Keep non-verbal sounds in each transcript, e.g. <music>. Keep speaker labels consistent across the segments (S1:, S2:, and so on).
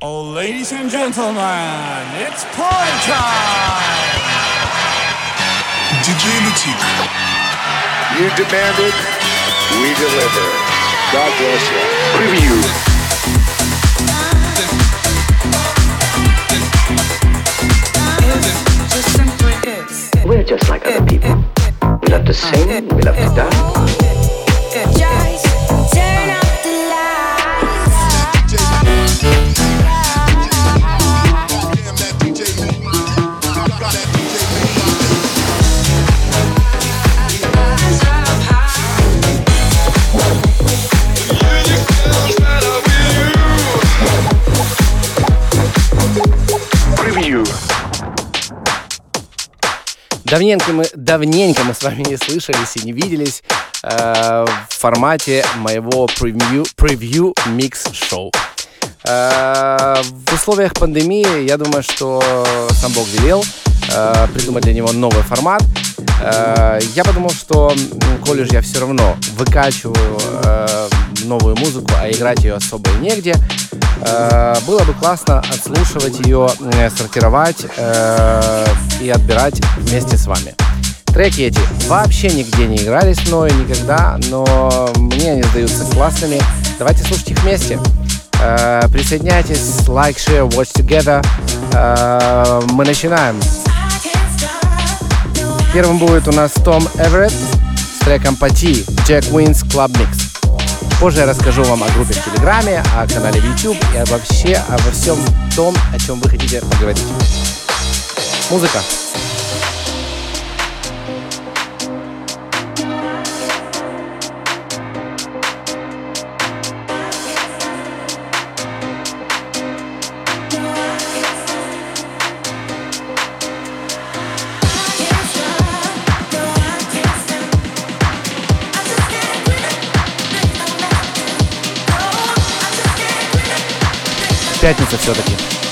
S1: Oh, ladies and gentlemen, it's party time!
S2: DJ Lutik.
S3: You demand it, we deliver. God bless you. Preview.
S4: We're just like other people. We love to sing, we love to dance.
S5: Давненько мы, давненько мы с вами не слышались и не виделись э, в формате моего превью, превью микс-шоу. Э, в условиях пандемии, я думаю, что сам Бог велел э, придумать для него новый формат. Э, я подумал, что, м, коль уж я все равно выкачиваю э, новую музыку, а играть ее особо и негде, э, было бы классно отслушивать ее, э, сортировать э, и отбирать вместе с вами. Треки эти вообще нигде не игрались мною никогда, но мне они сдаются классными. Давайте слушать их вместе. Присоединяйтесь, like, share, watch together. Мы начинаем. Первым будет у нас Том Эверетт с треком Пати Jack Wins Club Mix. Позже я расскажу вам о группе в Телеграме, о канале в YouTube и вообще обо всем том, о чем вы хотите поговорить. Музыка. Пятница все-таки.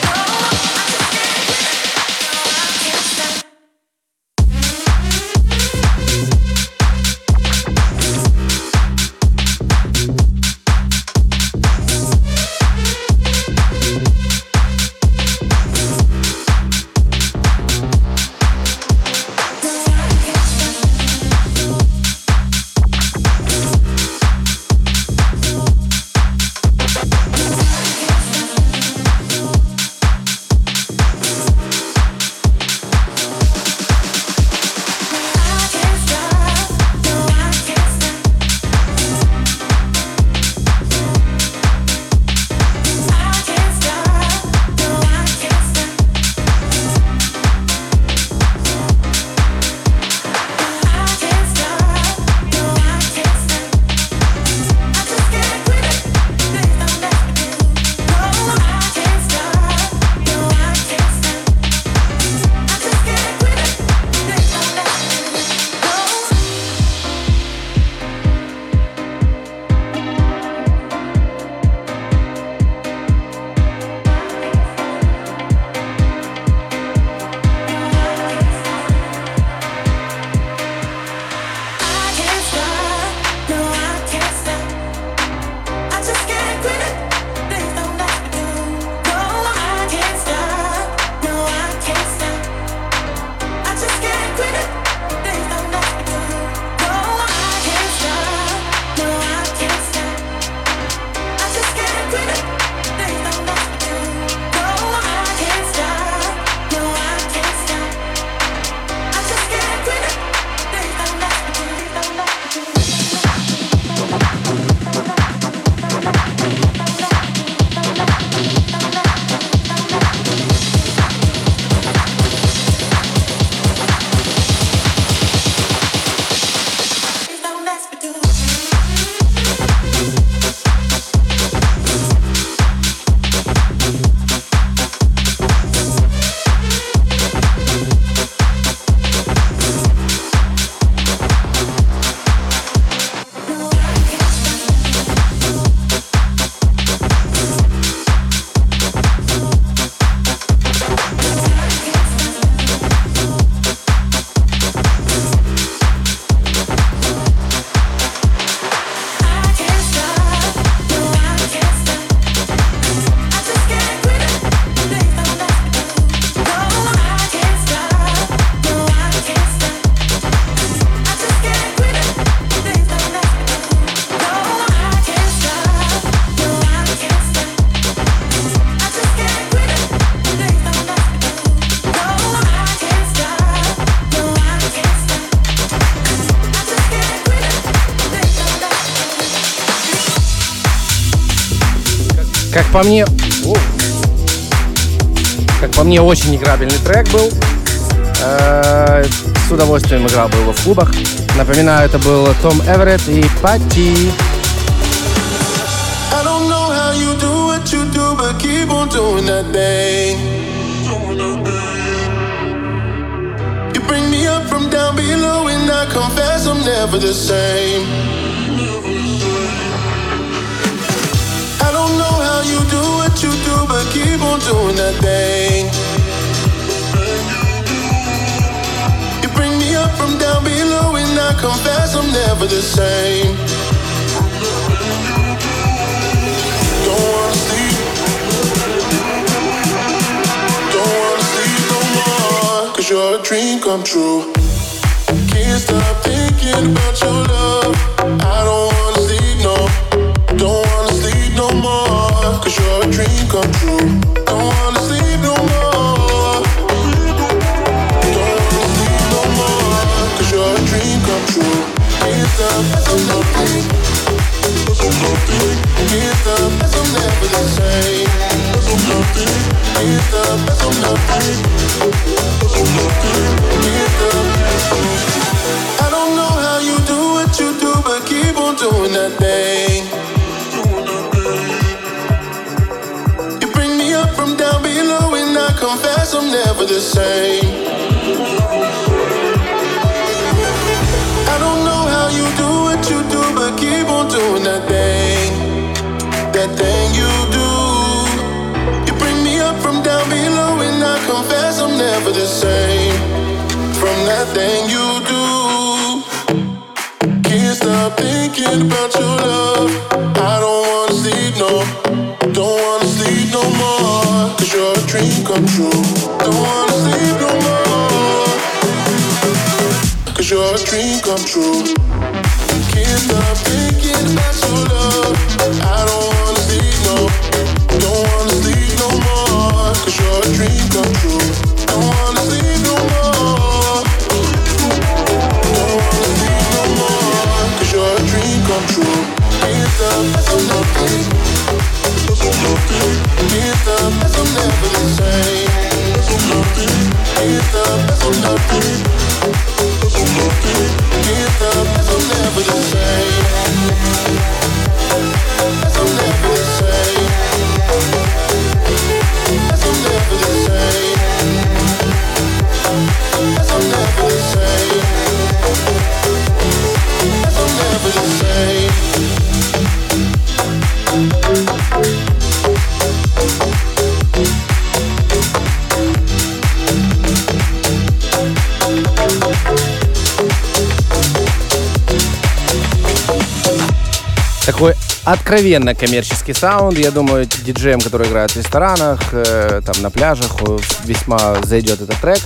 S5: По мне... Как по мне, очень играбельный трек был. Э, С удовольствием играл бы его в клубах. Напоминаю, это был Том Эверетт и Пати.
S6: Bring me up from down below, and I confess I'm never the same. How you do what you do, but keep on doing that thing. You bring me up from down below, and I confess I'm never the same. Don't wanna sleep. Don't wanna sleep no more. Cause you're a dream come true. Can't stop thinking about your love. Dream come true. Don't wanna sleep no more. Don't wanna sleep no more. Cause you're dream come true. Can't stop, I'm nothing. Can't stop, I'm never the same. Can't stop, I'm nothing. Can't stop. I don't know how you do what you do, but keep on doing that thing. Confess I'm never the same. I don't know how you do what you do, but keep on doing that thing. That thing you do. You bring me up from down below, and I confess I'm never the same. From that thing you do. Can't stop thinking about your love. I don't wanna sleep, no. Don't wanna you're dream come true. Don't wanna sleep no more. Cause you're dream come true. Can't stop thinking about say.
S5: Такой откровенно коммерческий саунд. Я думаю, диджеям, которые играют в ресторанах, э, там на пляжах, э, весьма зайдет этот трек.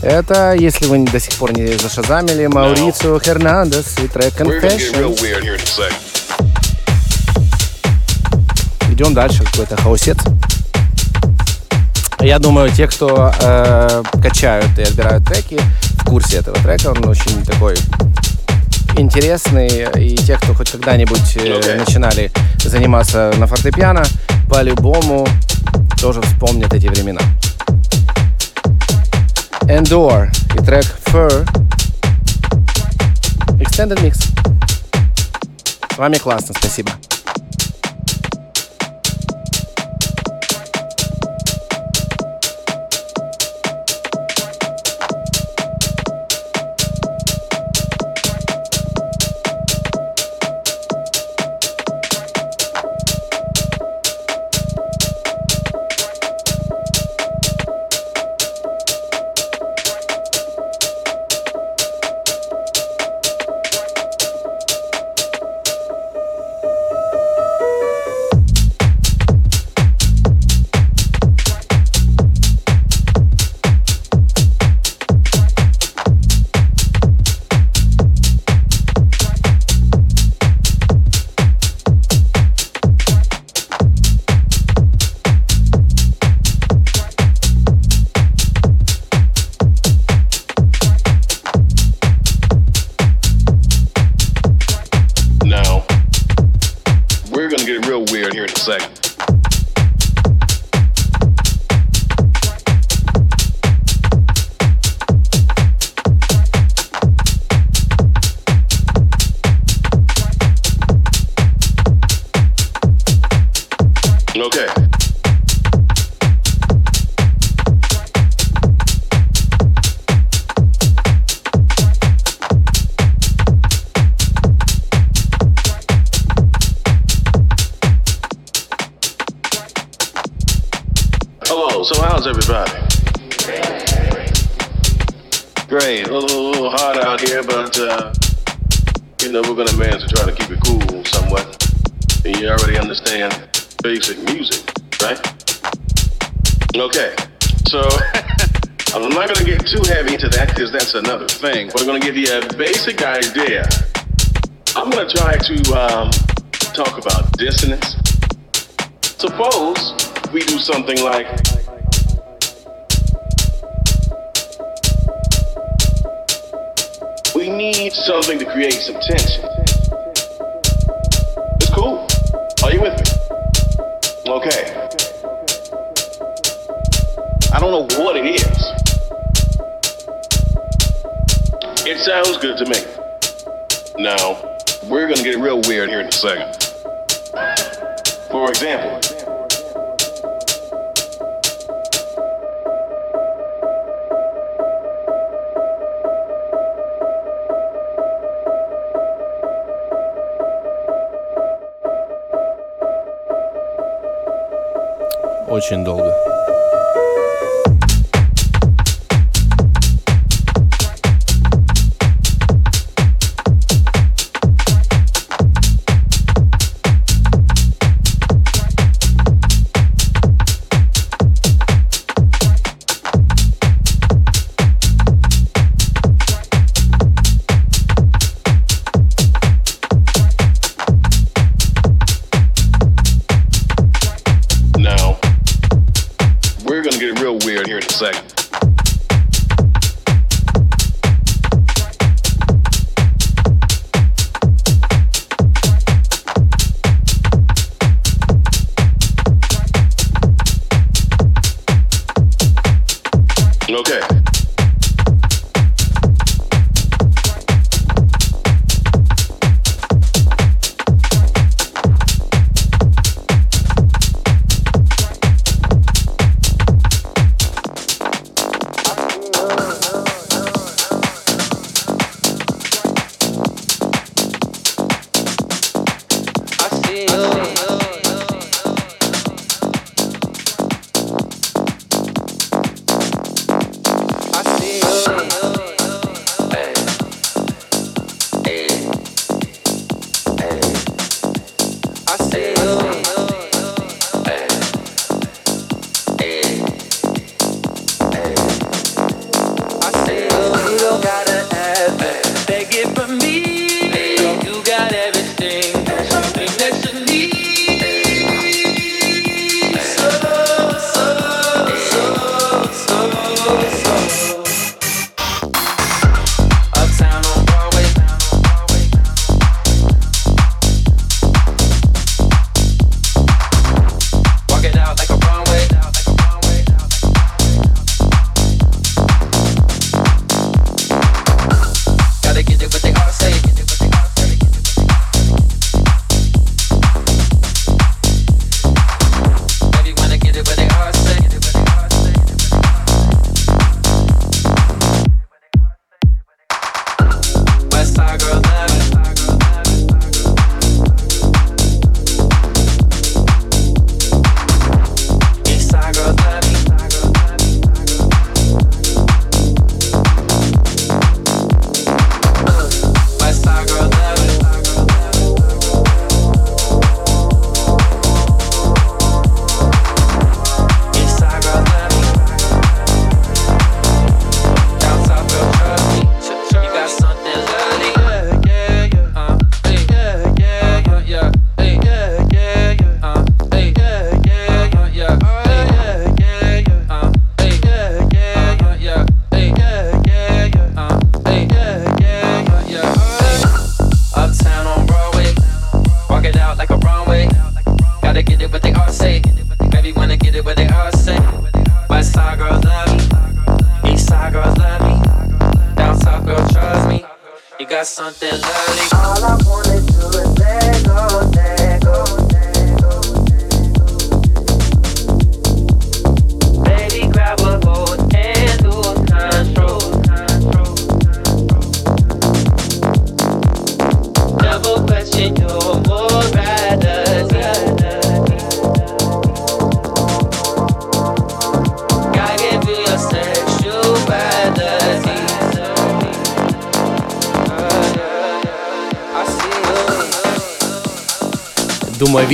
S5: Это, если вы до сих пор не зашазамили, Маурицио Хернандес и трек Confessions. Идем дальше, какой-то хаосец. Я думаю, те, кто э, качают и отбирают треки, в курсе этого трека. Он очень такой интересный. И те, кто хоть когда-нибудь э,
S3: Окей.
S5: начинали заниматься на фортепиано, по-любому тоже вспомнят эти времена. Endor и трек Fur. Extended Mix. С вами классно, спасибо.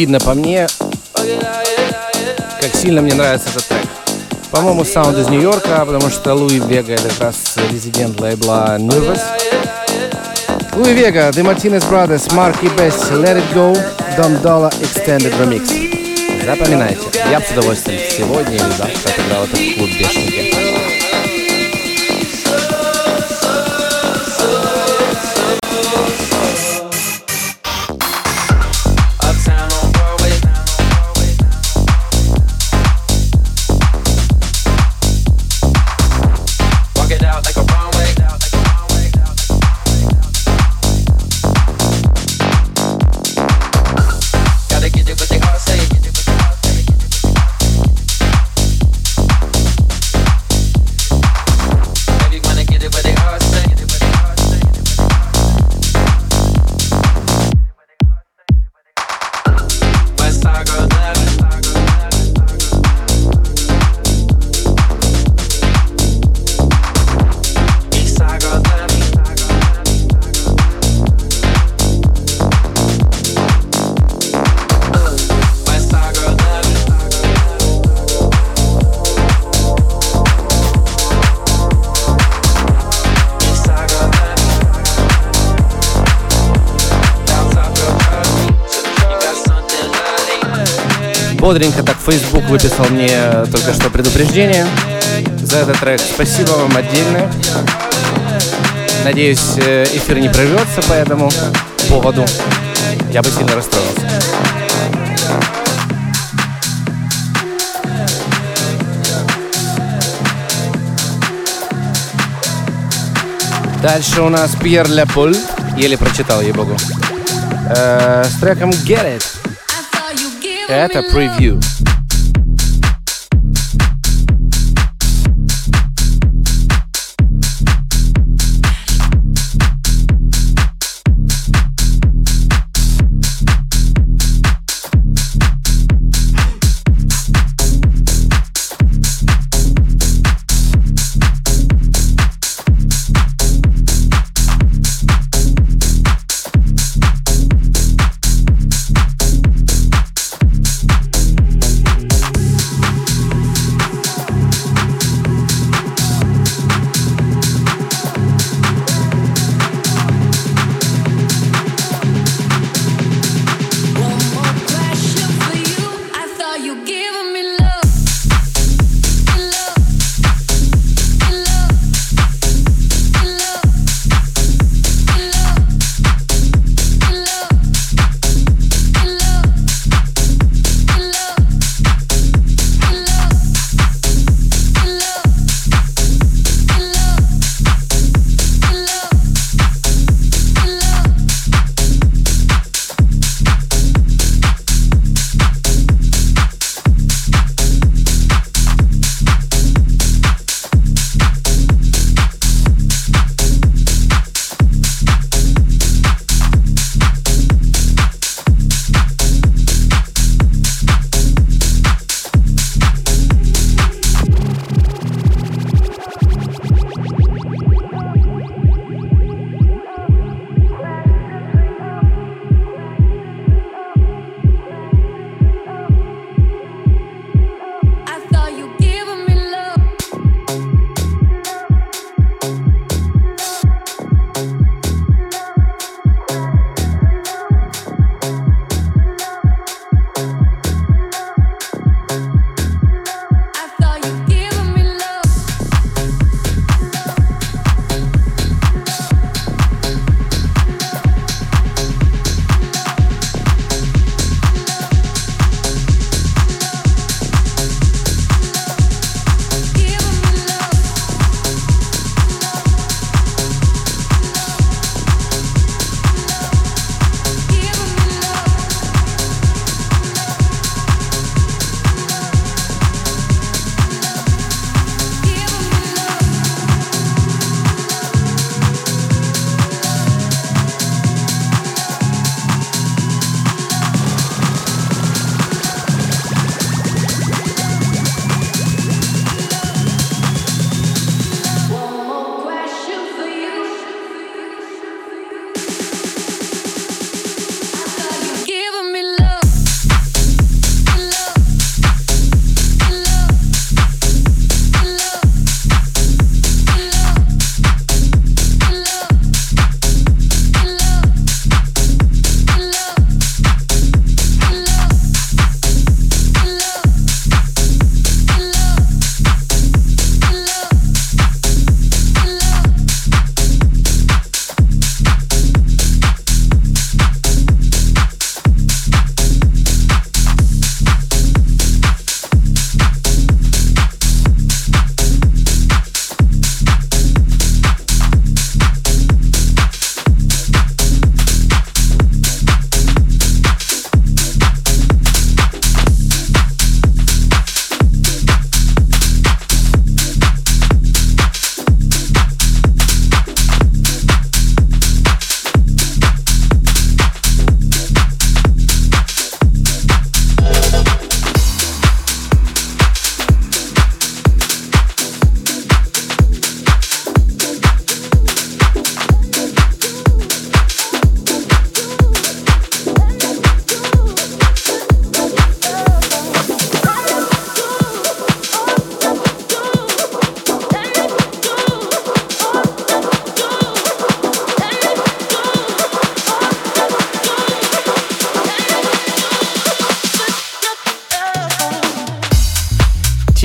S5: Видно по мне, как сильно мне нравится этот трек. По-моему, саунд из Нью-Йорка, потому что Луи Вега как раз резидент лейбла Nervous. Луи Вега, The Martinez Brothers, Marky Best, Let It Go, Don Dollar Extended Remix. Запоминайте, я бы с удовольствием сегодня или завтра отыграл это в клуб Бешенки. Бодренько так Facebook выписал мне только что предупреждение за этот трек. Спасибо вам отдельно. Надеюсь, э, эфир не прервется по этому поводу. Я бы сильно расстроился. Дальше у нас Пьер Ляполь. Еле прочитал, ей-богу. Э, с треком Get It. Это превью.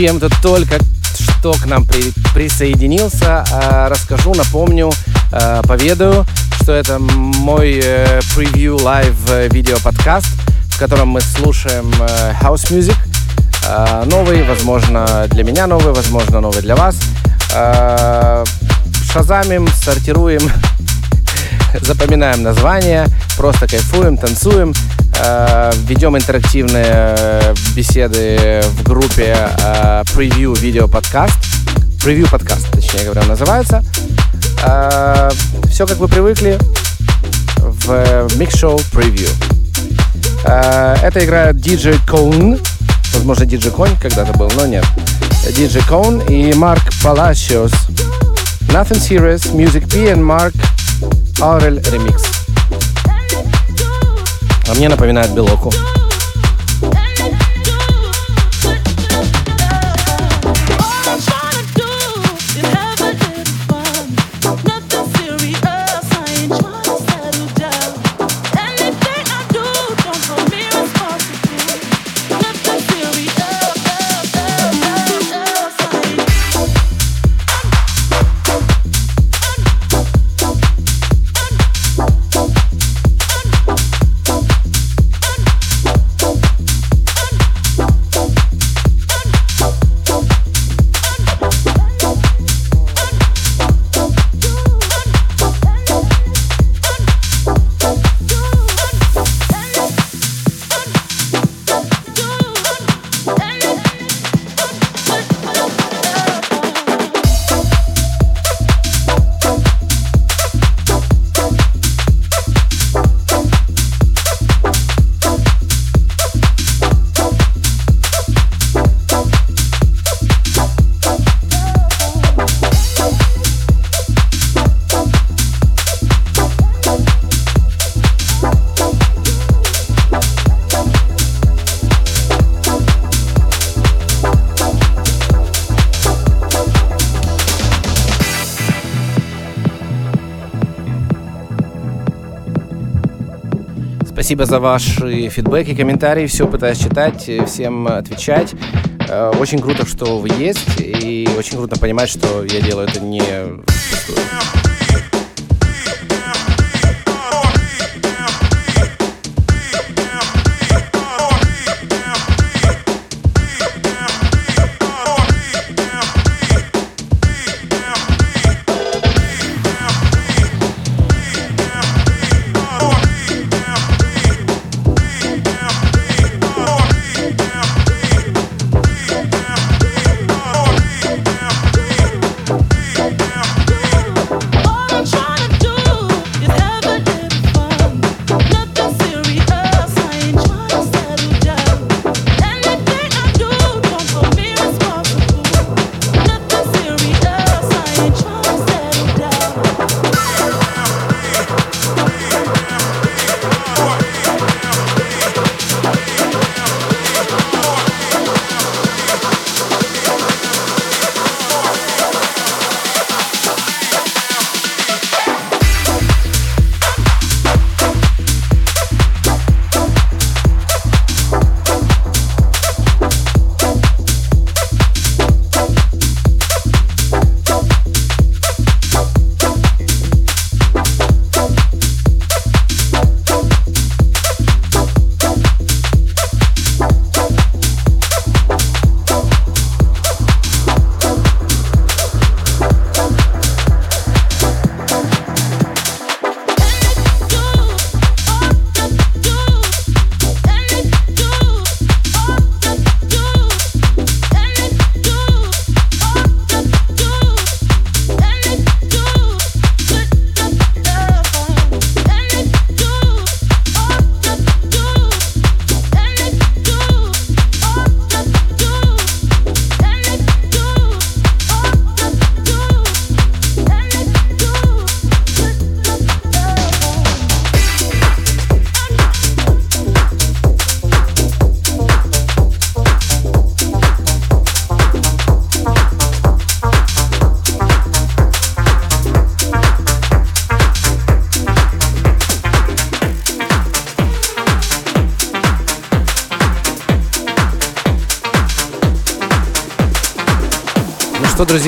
S5: Тем, кто только что к нам при- присоединился, э, расскажу, напомню, э, поведаю, что это мой э, превью live э, видео подкаст, в котором мы слушаем э, house music, э, новый, возможно, для меня новый, возможно, новый для вас. Шазамим, сортируем, <laughs> запоминаем названия, просто кайфуем, танцуем, ведем интерактивные э, беседы в группе э, превью видео подкаст, превью подкаст, точнее говоря, он называется. Э, все как вы привыкли в Mix Show Preview. Э, это играет DJ Cone, возможно, DJ Конь когда-то был, но нет. DJ Cone и Марк Palacios. Nothing Serious, Music P and Mark Aurel Remix. А мне напоминает Белоку. Спасибо за ваши фидбэки, комментарии. Все пытаюсь читать, э, всем отвечать. Э, Очень круто, что вы есть, и очень круто понимать, что я делаю это не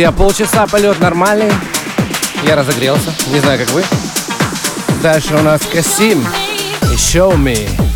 S5: друзья, полчаса полет нормальный. Я разогрелся. Не знаю, как вы. Дальше у нас Касим и Show Me.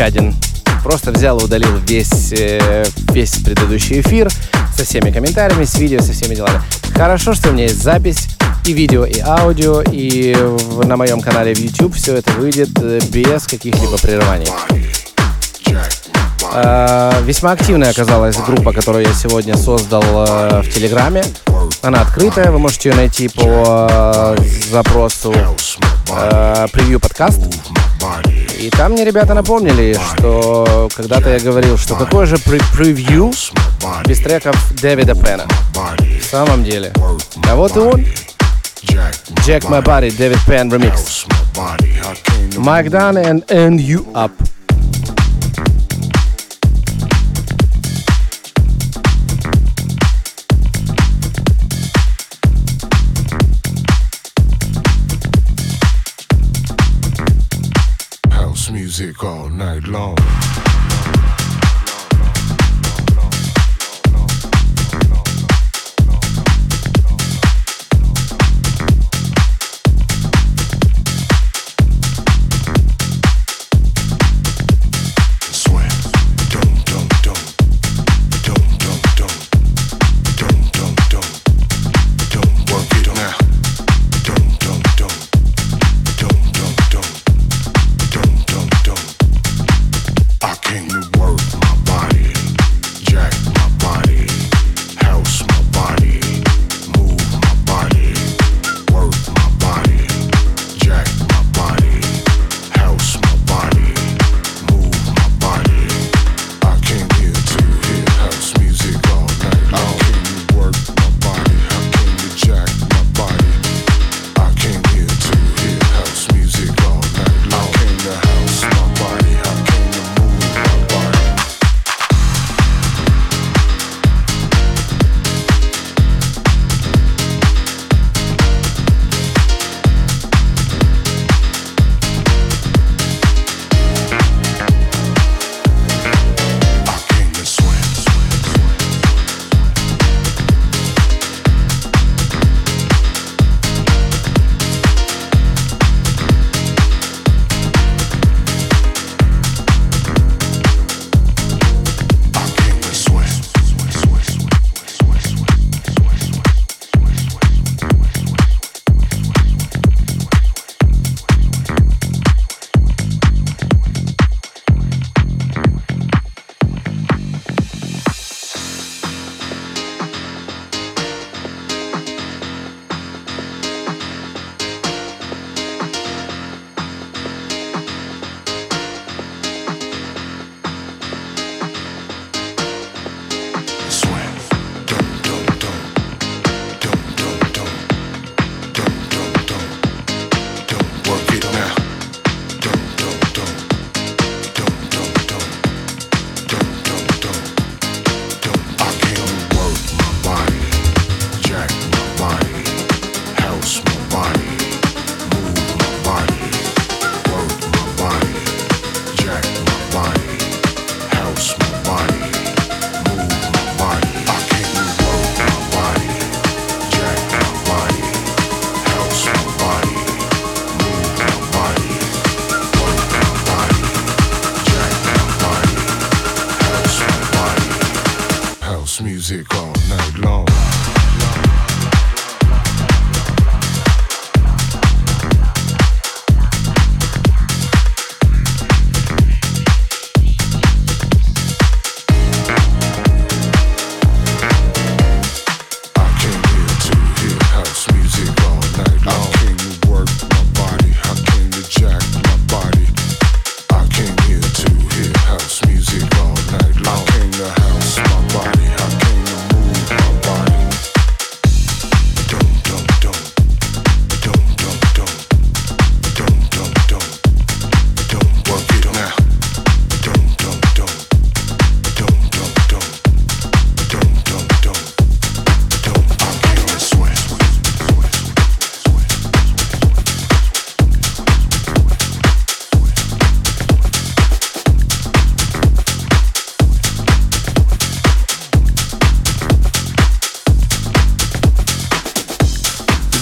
S5: Беспощаден. Просто взял и удалил весь, э, весь предыдущий эфир со всеми комментариями, с видео, со всеми делами. Хорошо, что у меня есть запись и видео, и аудио, и на моем канале в YouTube все это выйдет э, без каких-либо прерываний. Э, весьма активная оказалась группа, которую я сегодня создал э, в Телеграме. Она открытая, вы можете ее найти по э, запросу э, превью подкаст. И там мне ребята напомнили, что когда-то я говорил, что какое же пре- превью без треков Дэвида Пена. В самом деле. А вот и он. Jack My Body, Дэвид Пен ремикс. Mike Dunn and End You Up.
S6: Night long.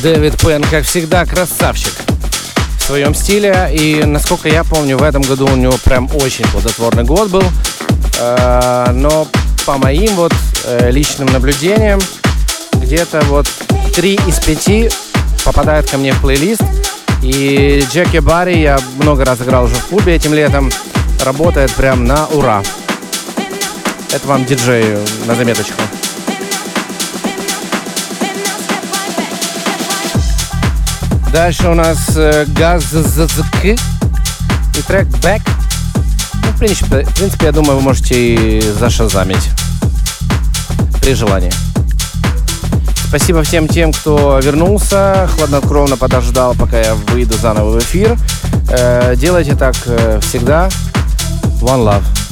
S5: Дэвид Пен, как всегда, красавчик в своем стиле. И, насколько я помню, в этом году у него прям очень плодотворный год был. Э, Но по моим вот э, личным наблюдениям, где-то вот три из пяти попадают ко мне в плейлист. И Джеки Барри, я много раз играл уже в клубе этим летом, работает прям на ура. Это вам диджей на заметочку. Дальше у нас э, Газзк и трек Back. Ну, в принципе, в принципе, я думаю, вы можете и зашазамить при желании. Спасибо всем тем, кто вернулся, хладнокровно подождал, пока я выйду заново в эфир. Э, делайте так э, всегда. One love.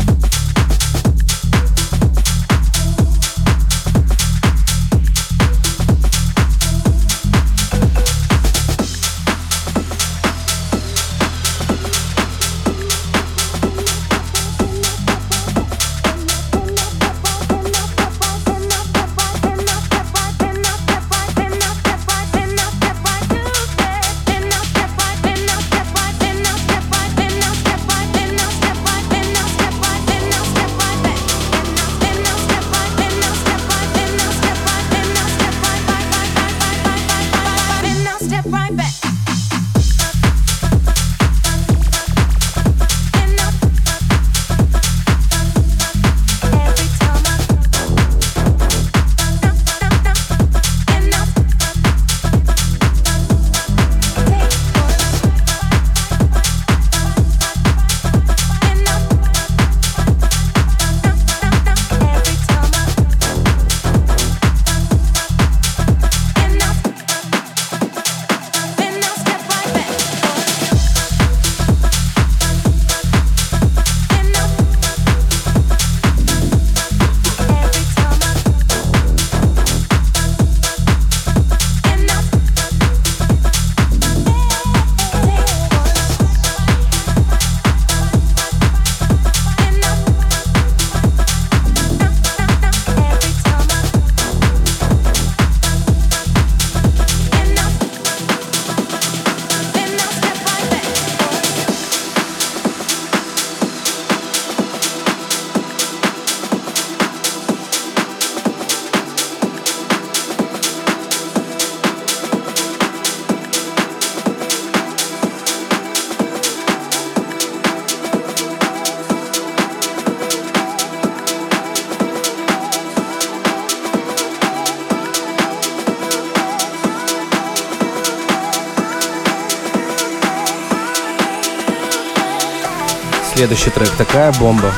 S5: Следующий трек такая бомба.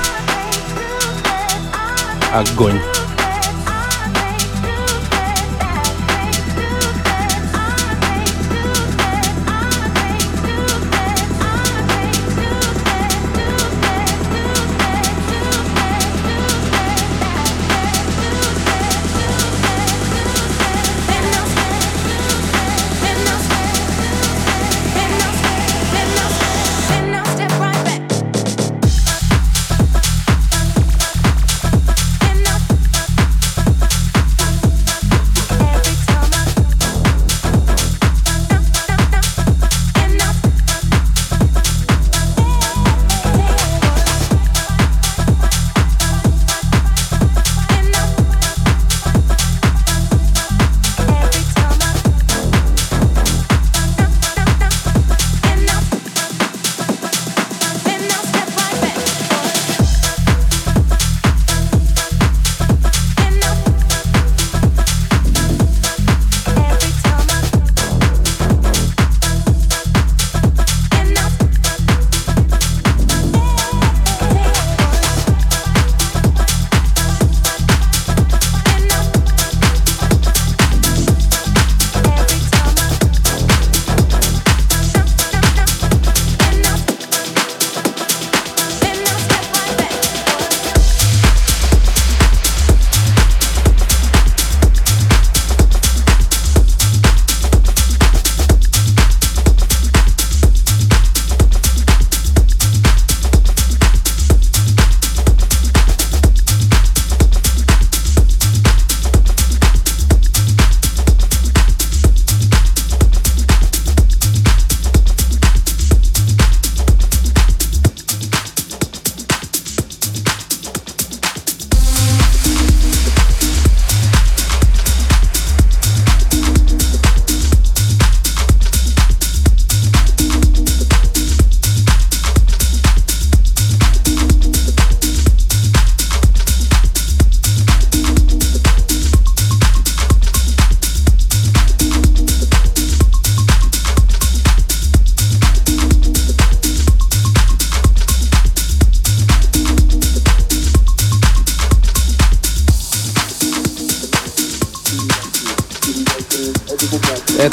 S5: Огонь.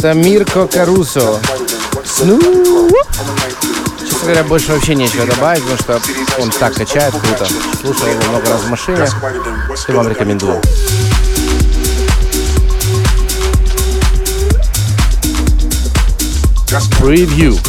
S7: Это Мирко Карусо. Ну, честно говоря, больше вообще нечего добавить, потому что он так качает круто. Слушал его много раз в машине и вам рекомендую. Preview.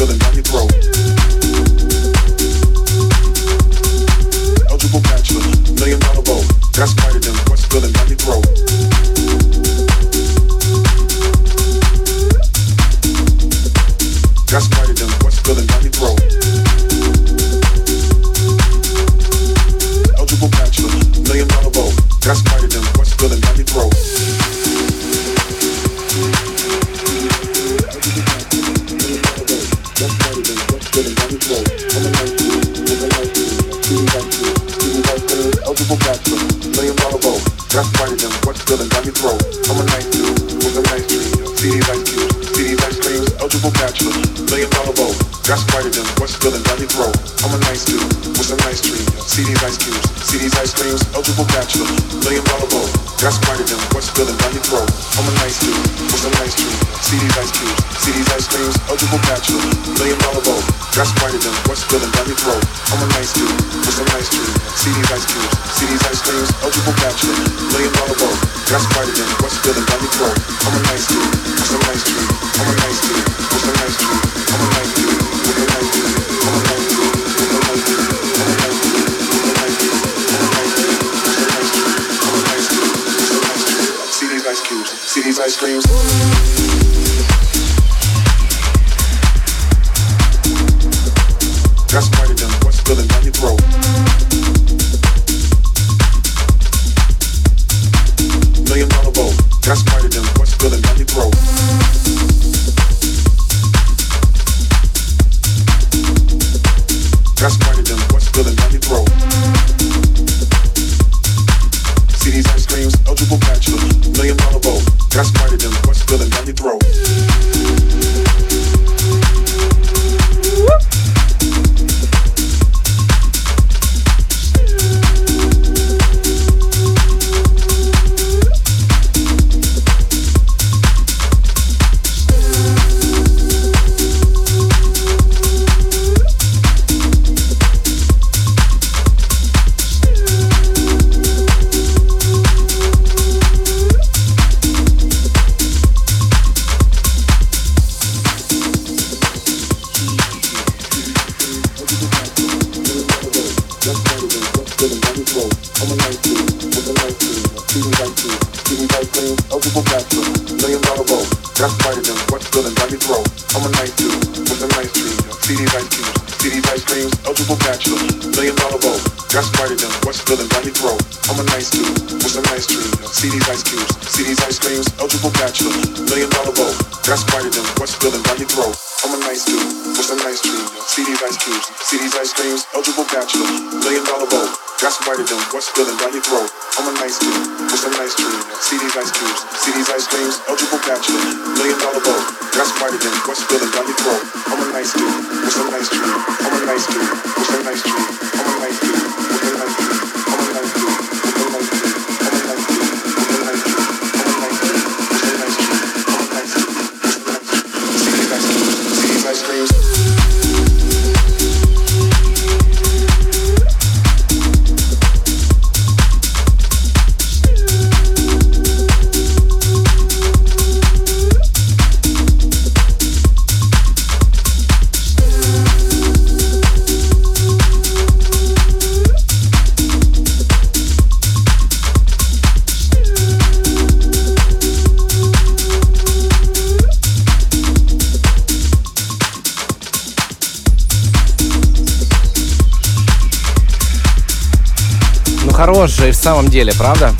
S7: и в самом деле, правда?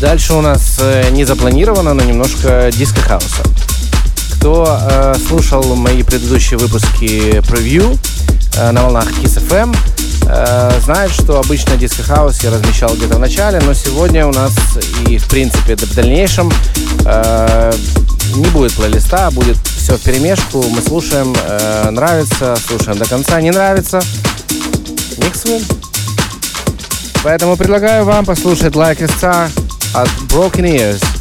S7: Дальше у нас э, не запланировано, но немножко диско хауса. Кто э, слушал мои предыдущие выпуски превью э, на волнах Kiss FM, э, знает, что обычно диско хаус я размещал где-то в начале, но сегодня у нас и в принципе в дальнейшем э, не будет плейлиста, будет все в перемешку. Мы слушаем, э, нравится, слушаем до конца, не нравится. Mixwell. Поэтому предлагаю вам послушать Like a Star
S5: от Broken Ears.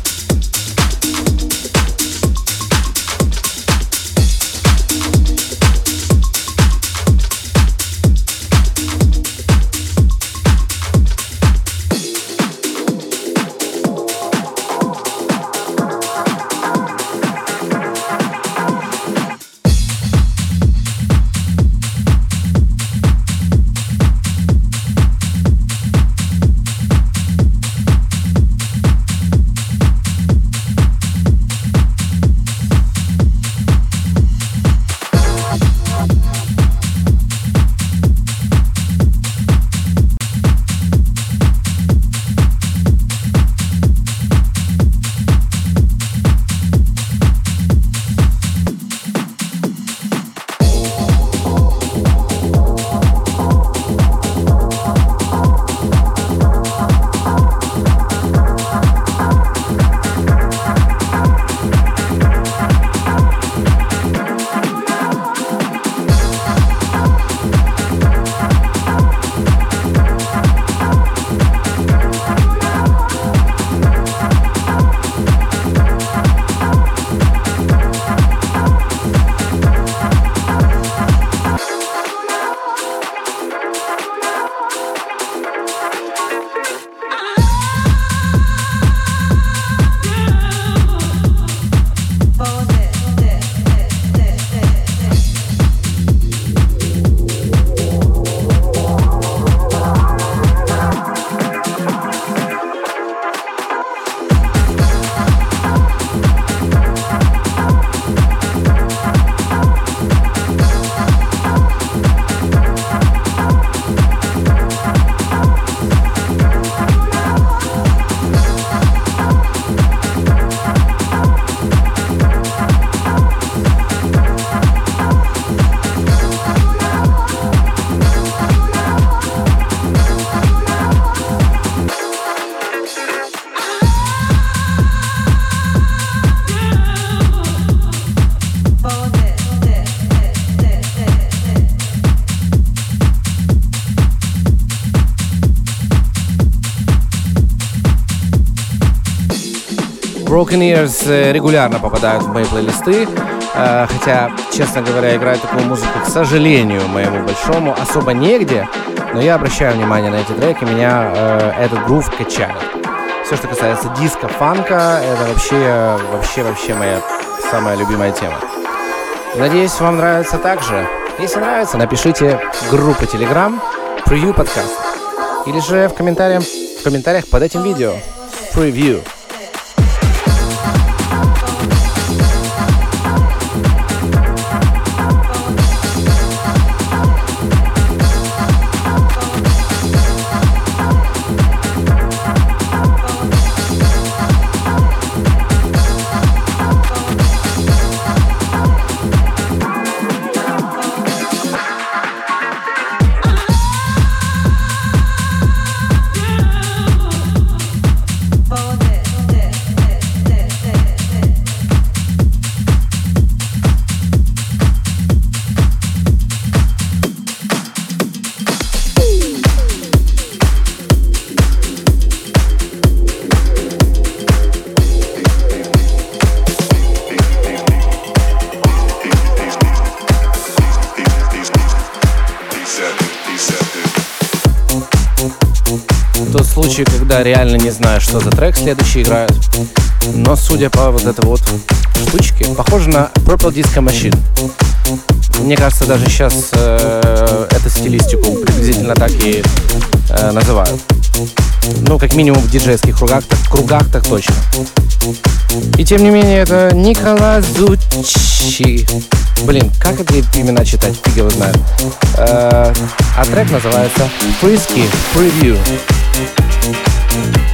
S5: Э, регулярно попадают в мои плейлисты, э, хотя, честно говоря, играть такую музыку, к сожалению, моему большому, особо негде, но я обращаю внимание на эти треки, меня э, этот грув качает. Все, что касается диска, фанка, это вообще, вообще, вообще моя самая любимая тема. Надеюсь, вам нравится также. Если нравится, напишите группу Telegram Preview подкаст. Или же в комментариях, в комментариях под этим видео. Preview. Реально не знаю, что за трек следующий играют. Но судя по вот этой вот штучке, похоже на Purple Disco Machine. Мне кажется, даже сейчас э, эту стилистику приблизительно так и э, называют. Ну, как минимум в диджейских кругах, так, кругах так точно. И тем не менее, это Никола Зучи. Блин, как эти имена читать? Фиг его знает. Э, а трек называется Frisky Preview.
S8: Thank you.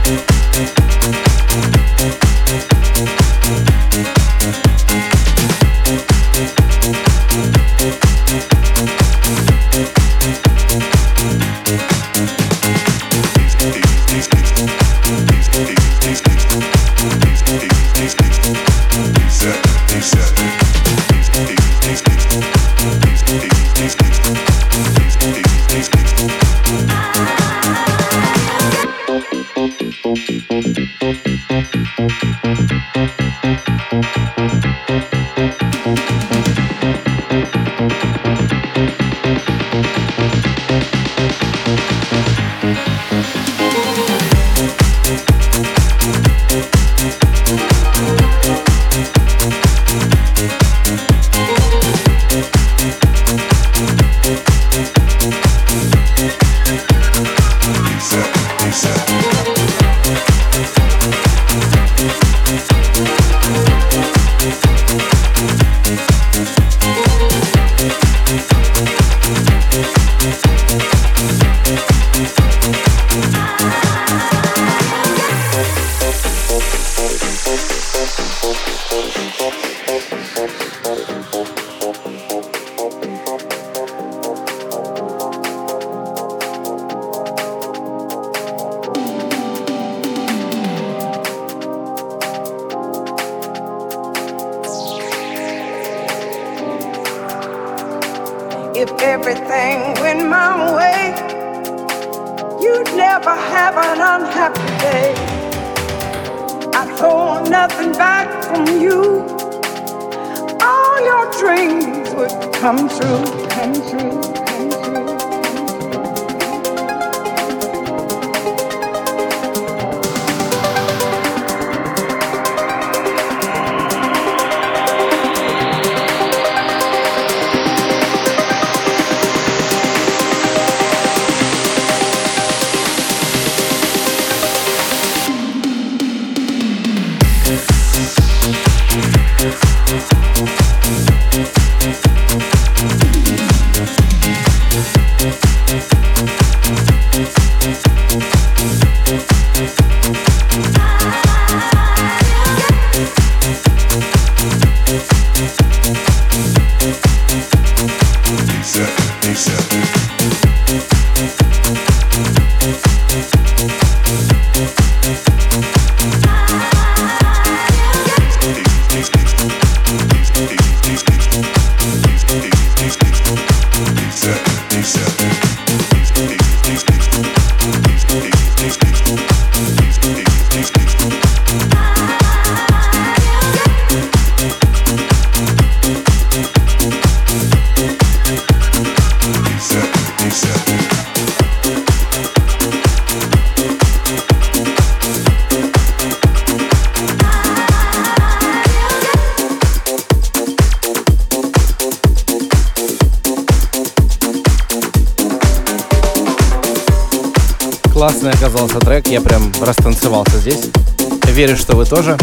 S5: Тоже.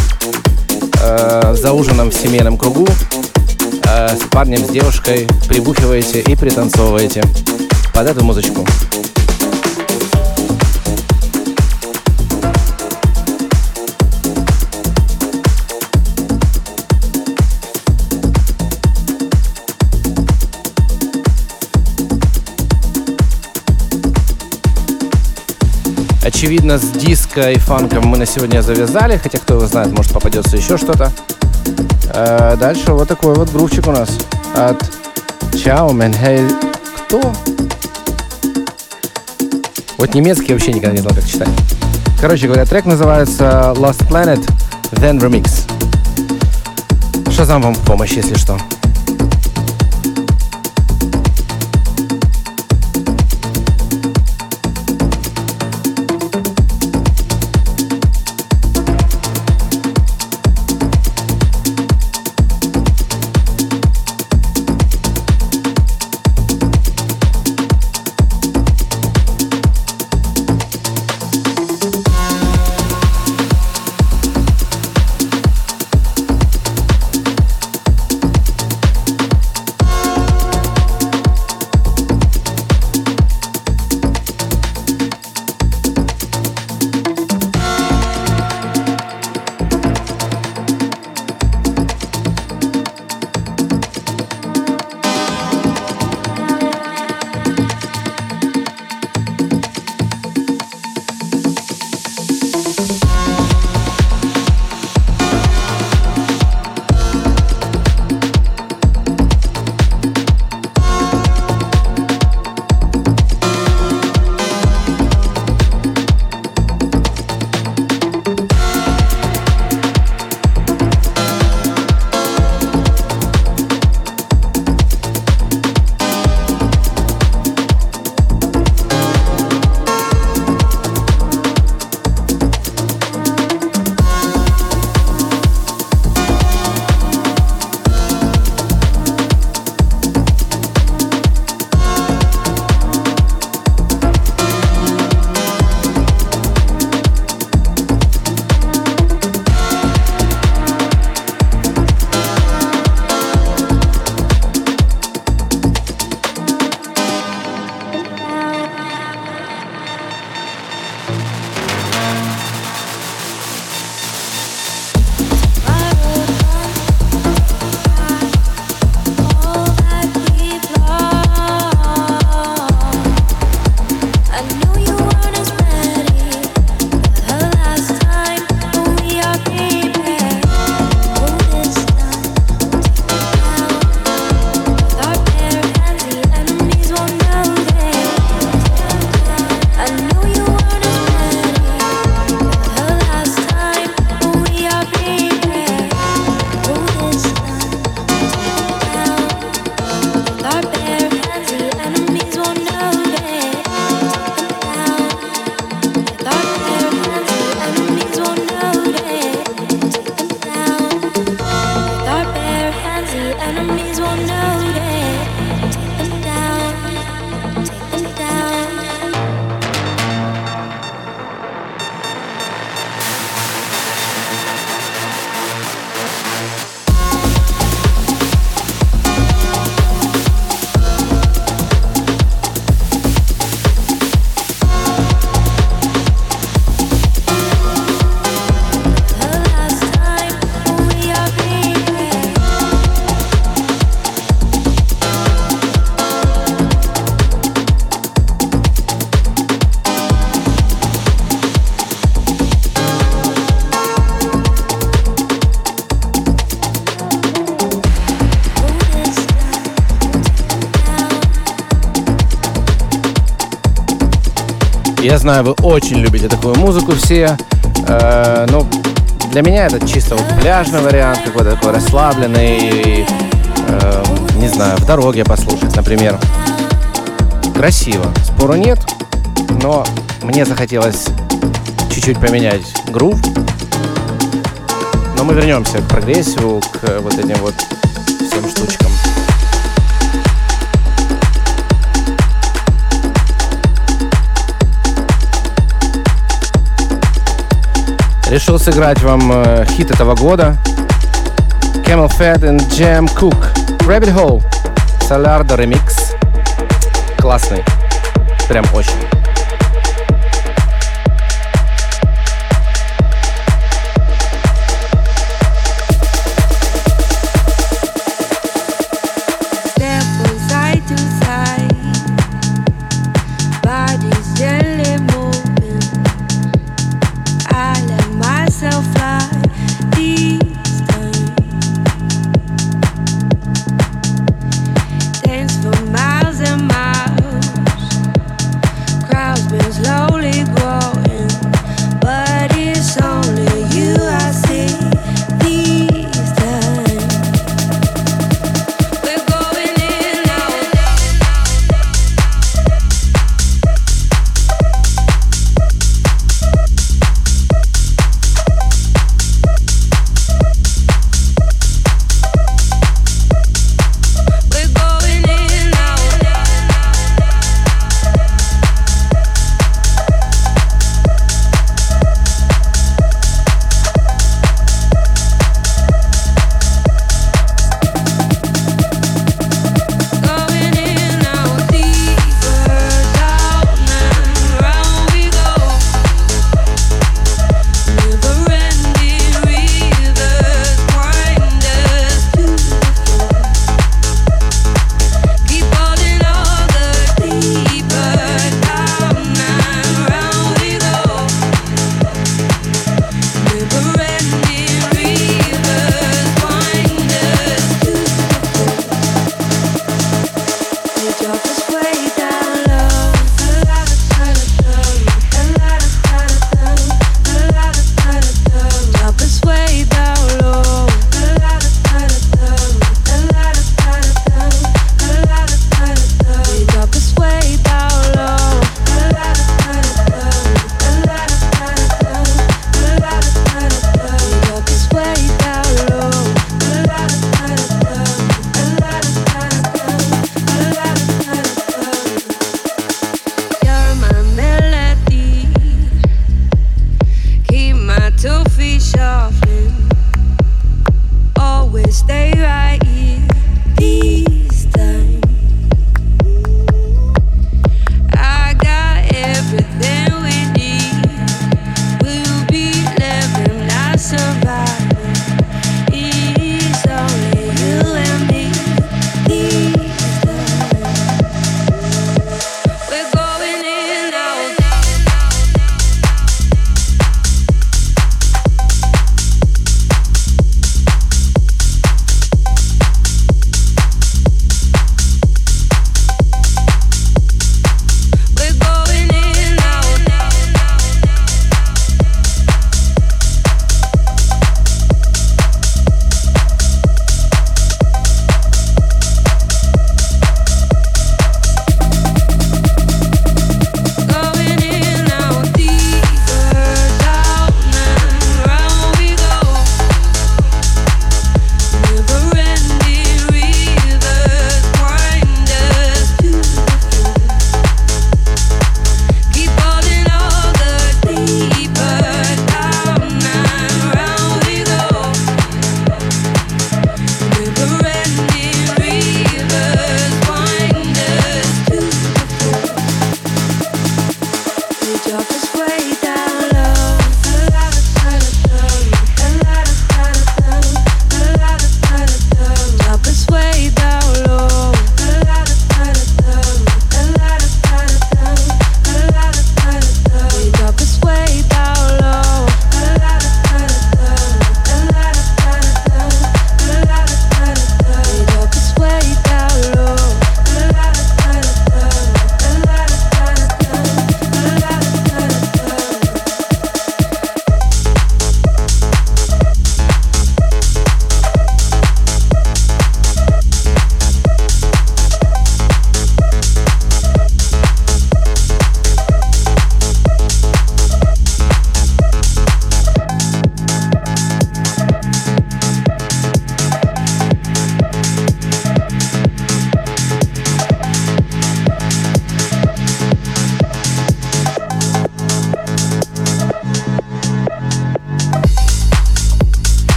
S5: Э, за ужином в семейном кругу э, с парнем, с девушкой прибухиваете и пританцовываете под эту музычку. Очевидно, с диско и фанком мы на сегодня завязали, хотя его знает, может попадется еще что-то. Э, дальше вот такой вот грувчик у нас от Чао Менхей. Кто? Вот немецкий вообще никогда не знал, как читать. Короче говоря, трек называется Lost Planet, Then Remix. Шазам вам в помощь, если что. Я знаю, вы очень любите такую музыку все. Э, ну, для меня это чисто вот пляжный вариант, какой-то такой расслабленный. э, не знаю, в дороге послушать, например. Красиво, спору нет, но мне захотелось чуть-чуть поменять грув. Но мы вернемся к прогрессиву, к вот этим вот Решил сыграть вам э, хит этого года. Camel Fat and Jam Cook. Rabbit Hole. Solardo Remix. Классный. Прям очень.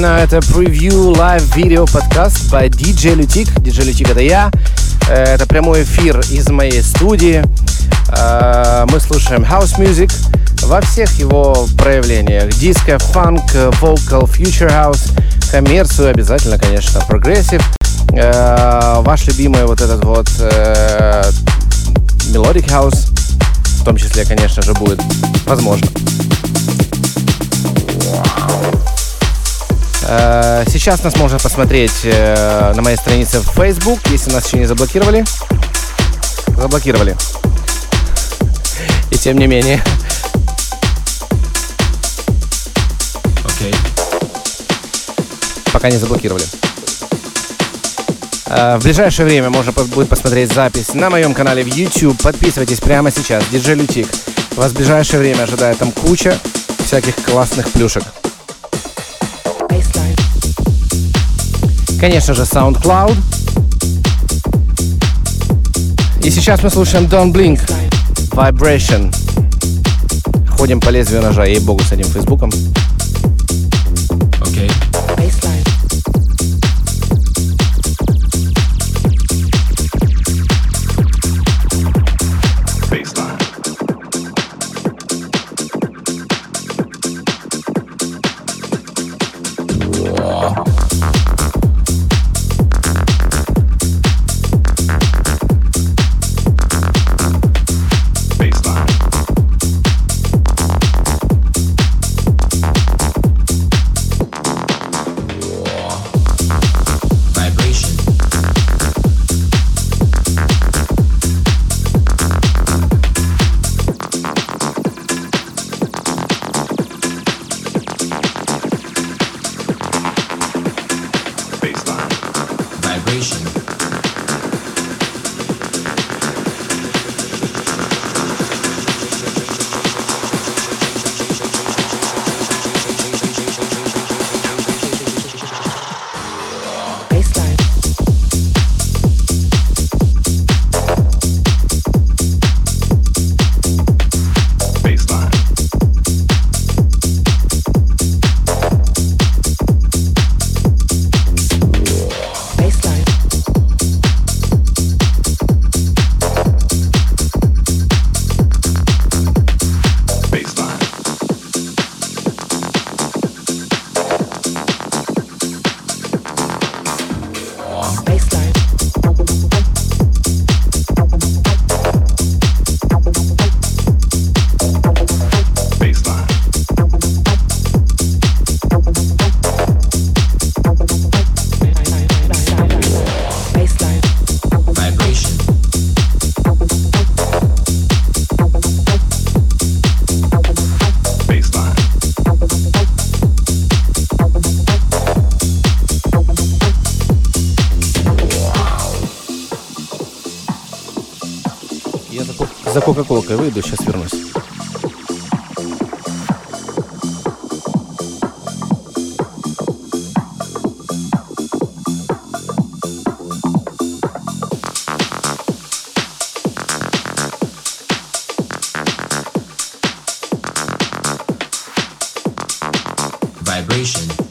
S5: Напоминаю, это превью live видео подкаст by DJ Lutik. DJ Lutik это я. Э, Это прямой эфир из моей студии. Э, Мы слушаем house music во всех его проявлениях. Диско, фанк, вокал, future house, коммерцию обязательно, конечно, прогрессив. Э, Ваш любимый вот этот вот melodic house, в том числе, конечно же, будет возможно. Сейчас нас можно посмотреть э, на моей странице в Facebook, если нас еще не заблокировали. Заблокировали. И тем не менее.
S9: Окей.
S5: Пока не заблокировали. Э, В ближайшее время можно будет посмотреть запись на моем канале в YouTube. Подписывайтесь прямо сейчас. Диджей Лютик. Вас в ближайшее время ожидает там куча всяких классных плюшек. Конечно же, SoundCloud. И сейчас мы слушаем Don't Blink Vibration. Ходим по лезвию ножа, ей-богу, с этим фейсбуком. Кока-Колкой выйду, сейчас вернусь.
S9: Vibration. Vibration.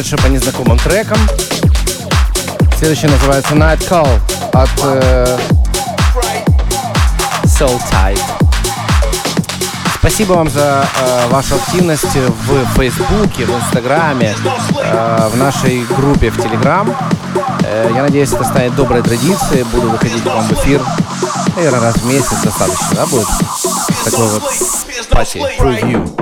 S10: дальше по незнакомым трекам. Следующий называется Night Call от э, Soul Tide. Спасибо вам за э, вашу активность в Фейсбуке, в Инстаграме, э, в нашей группе в Телеграм. Э, я надеюсь, это станет доброй традицией. Буду выходить к вам в эфир, наверное, раз в месяц достаточно, да, будет? Такой вот пати, превью.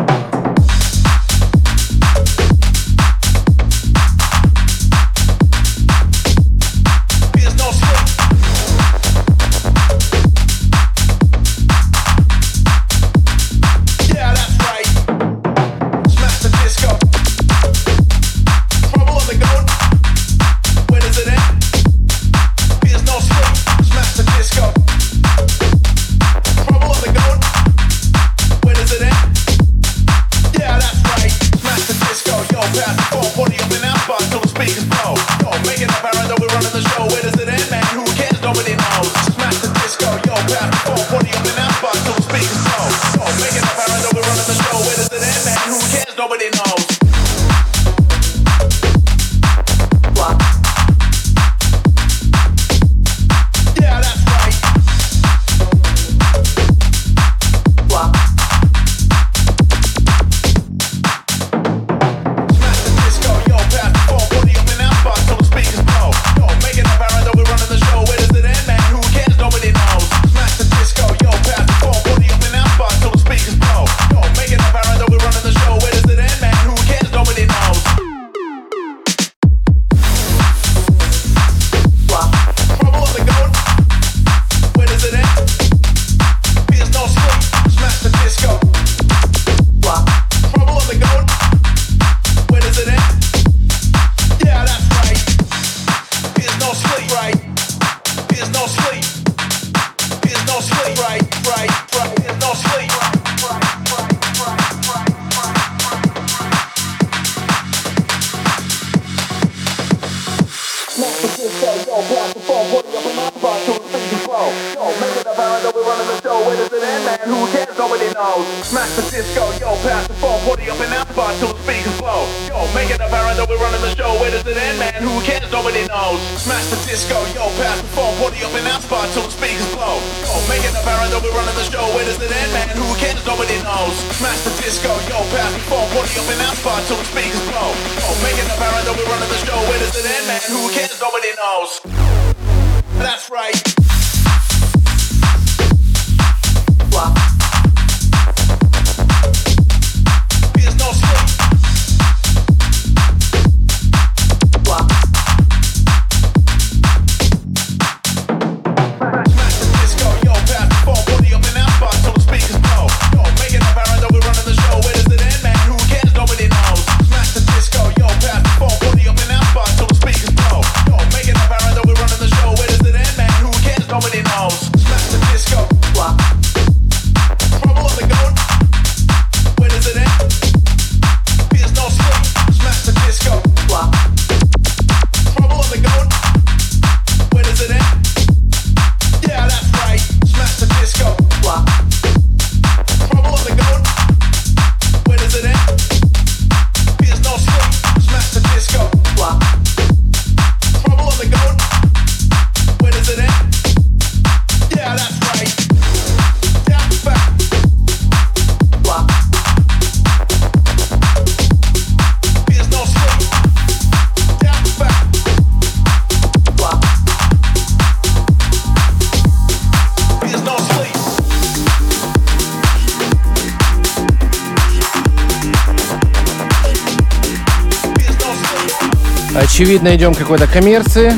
S10: очевидно, идем к какой-то коммерции.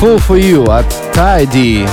S10: Full for you от Tidy.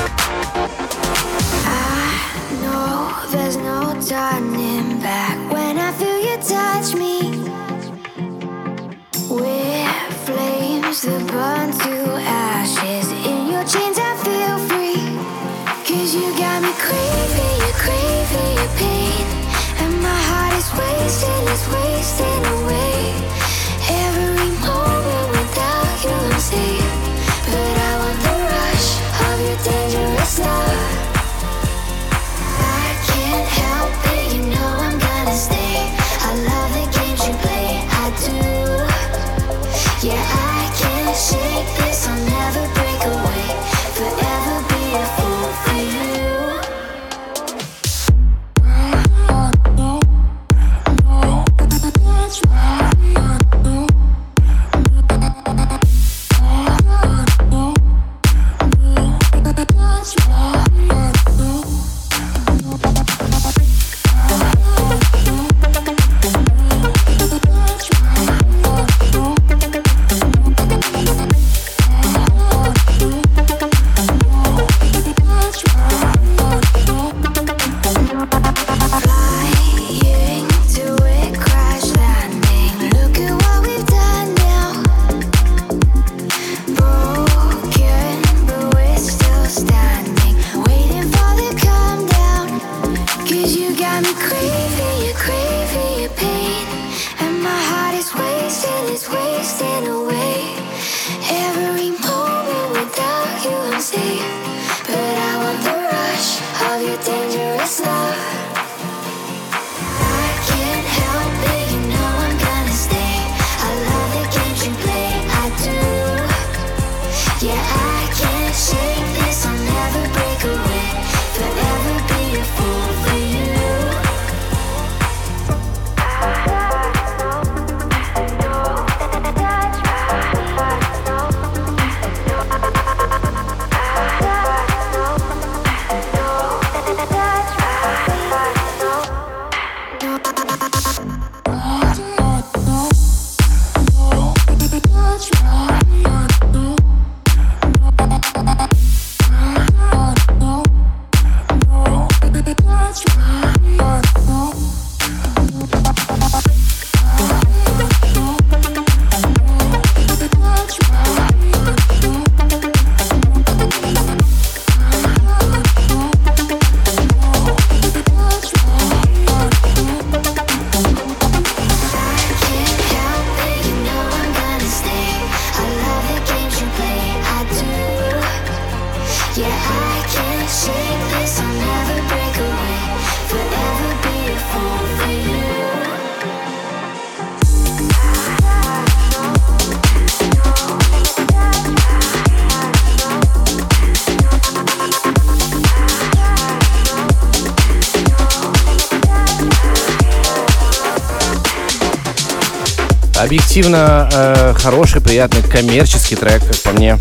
S5: Объективно э, хороший, приятный коммерческий трек, как по мне.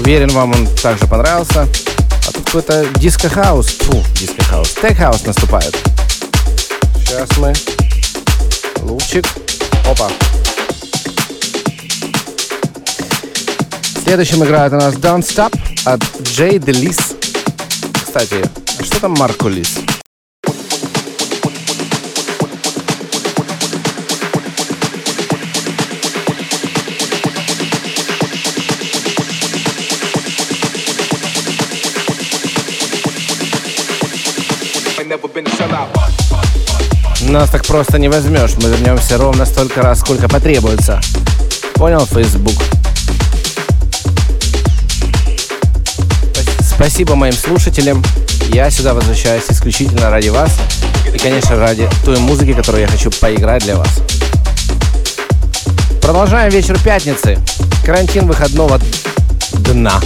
S5: Уверен, вам он также понравился. А тут какой-то диско-хаус. Фу, диско-хаус. Тек-хаус наступает. Сейчас мы. Лутик. Опа. Следующим играет у нас Don't Stop от Jay de Lys. Кстати, а что там Marco Lys? Нас так просто не возьмешь. Мы вернемся ровно столько раз, сколько потребуется. Понял, Facebook? Спасибо моим слушателям. Я сюда возвращаюсь исключительно ради вас. И, конечно, ради той музыки, которую я хочу поиграть для вас. Продолжаем вечер пятницы. Карантин выходного дна.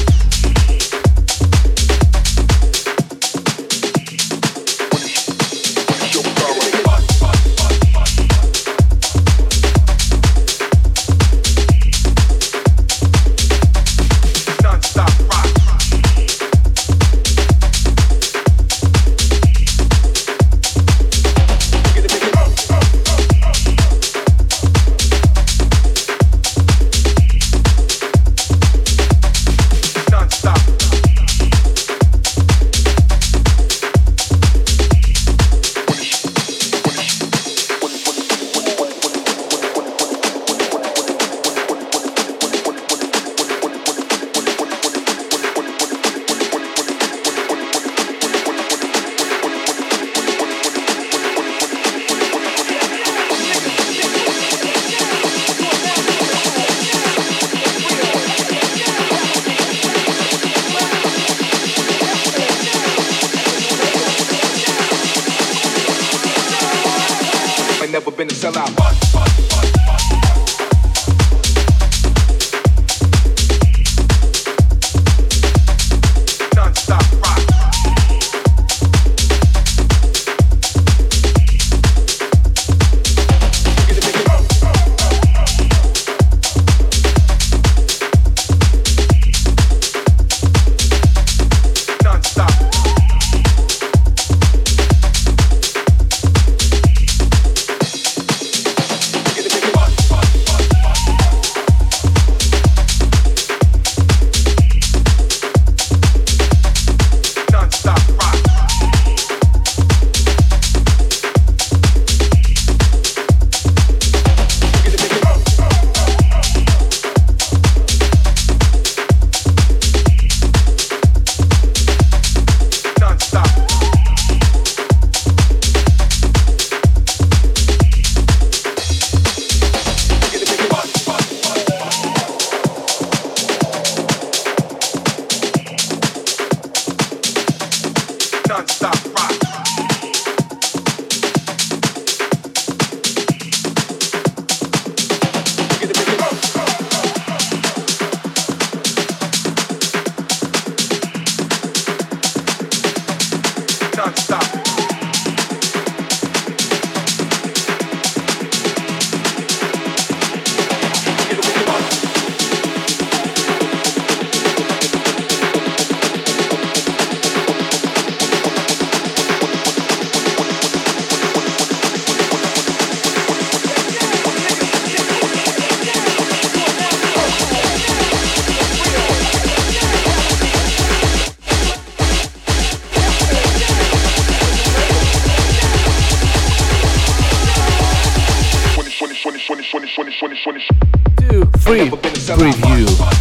S5: brief preview.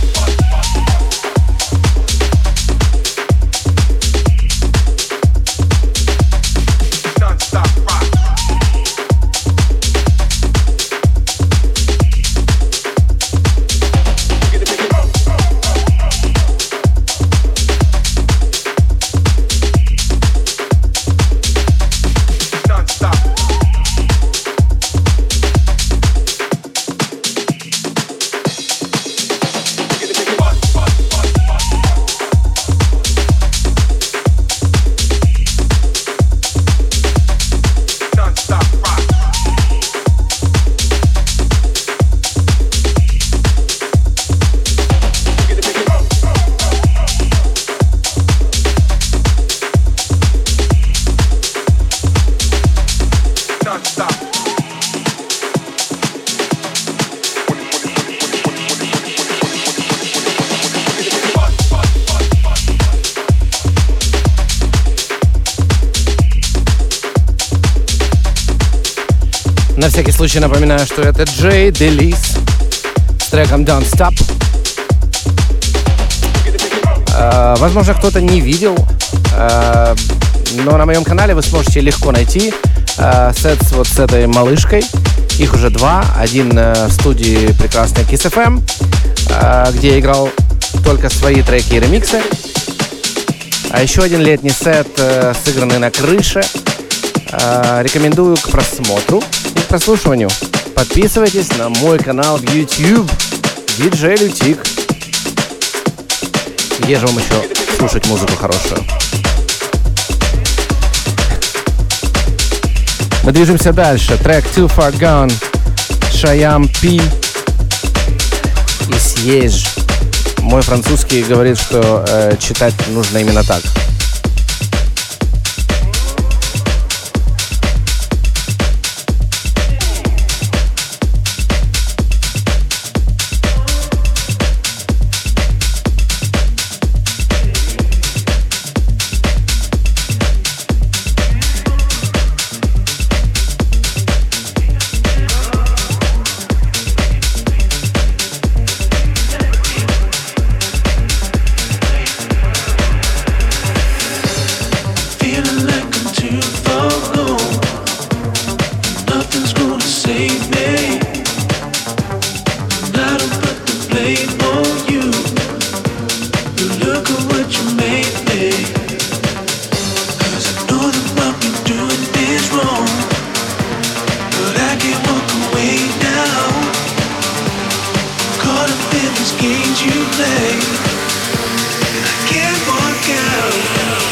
S5: Случай напоминаю, что это Джей Делис с треком Don't Stop. Э, возможно, кто-то не видел, э, но на моем канале вы сможете легко найти э, сет вот с этой малышкой. Их уже два. Один э, в студии прекрасной Kiss FM, где я играл только свои треки и ремиксы. А еще один летний сет, э, сыгранный на крыше. Рекомендую к просмотру прослушиванию. Подписывайтесь на мой канал в YouTube DJ Лютик. Где же вам еще слушать музыку хорошую? Мы движемся дальше. Трек Too Far Gone. Шаям Пи и Съезж. Мой французский говорит, что э, читать нужно именно так.
S11: You play. I can't walk out.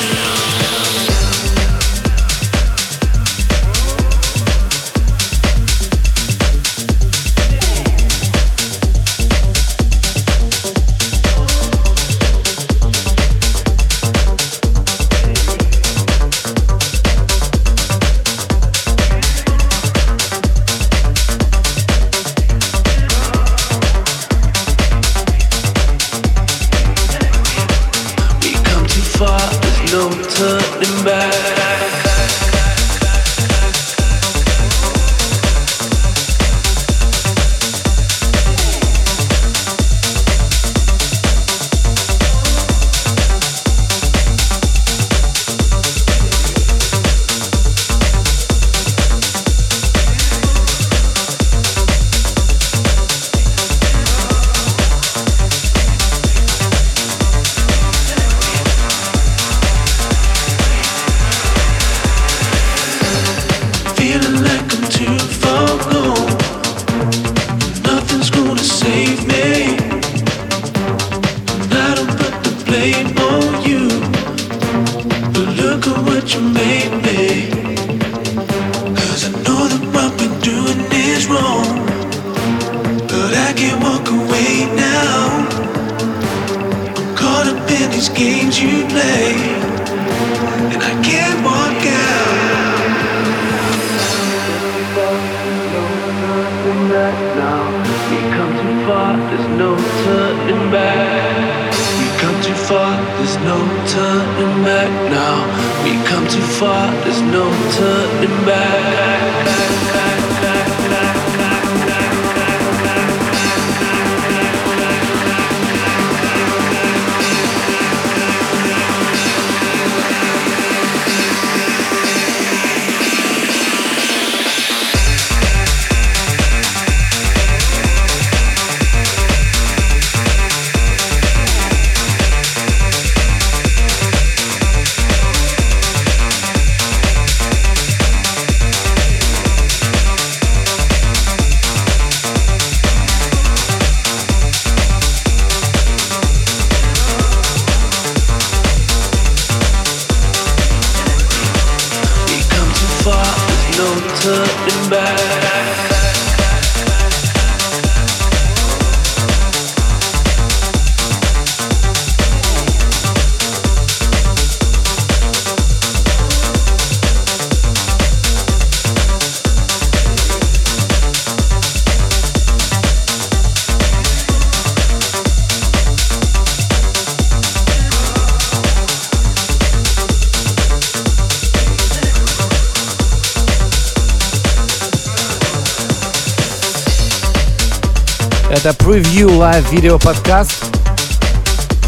S5: Это превью live видео подкаст.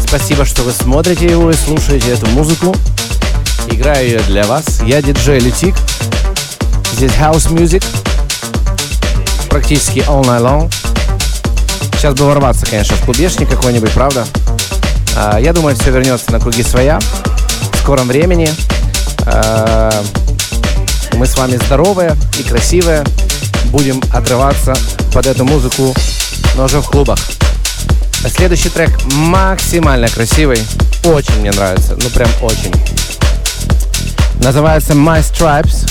S5: Спасибо, что вы смотрите его и слушаете эту музыку. Играю ее для вас. Я диджей Лутик. Здесь house music. Практически all night long. Сейчас бы ворваться, конечно, в клубешник какой-нибудь, правда? А, я думаю, все вернется на круги своя в скором времени. А, мы с вами здоровые и красивые. Будем отрываться под эту музыку, но уже в клубах. Следующий трек максимально красивый. Очень мне нравится. Ну прям очень. Называется My Stripes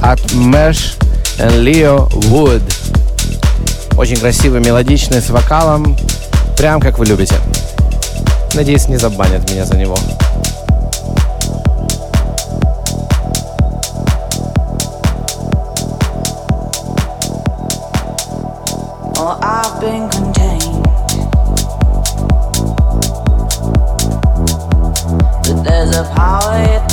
S5: от Mesh and Leo Wood. Очень красивый, мелодичный, с вокалом. Прям как вы любите. Надеюсь, не забанят меня за него.
S12: But there's a power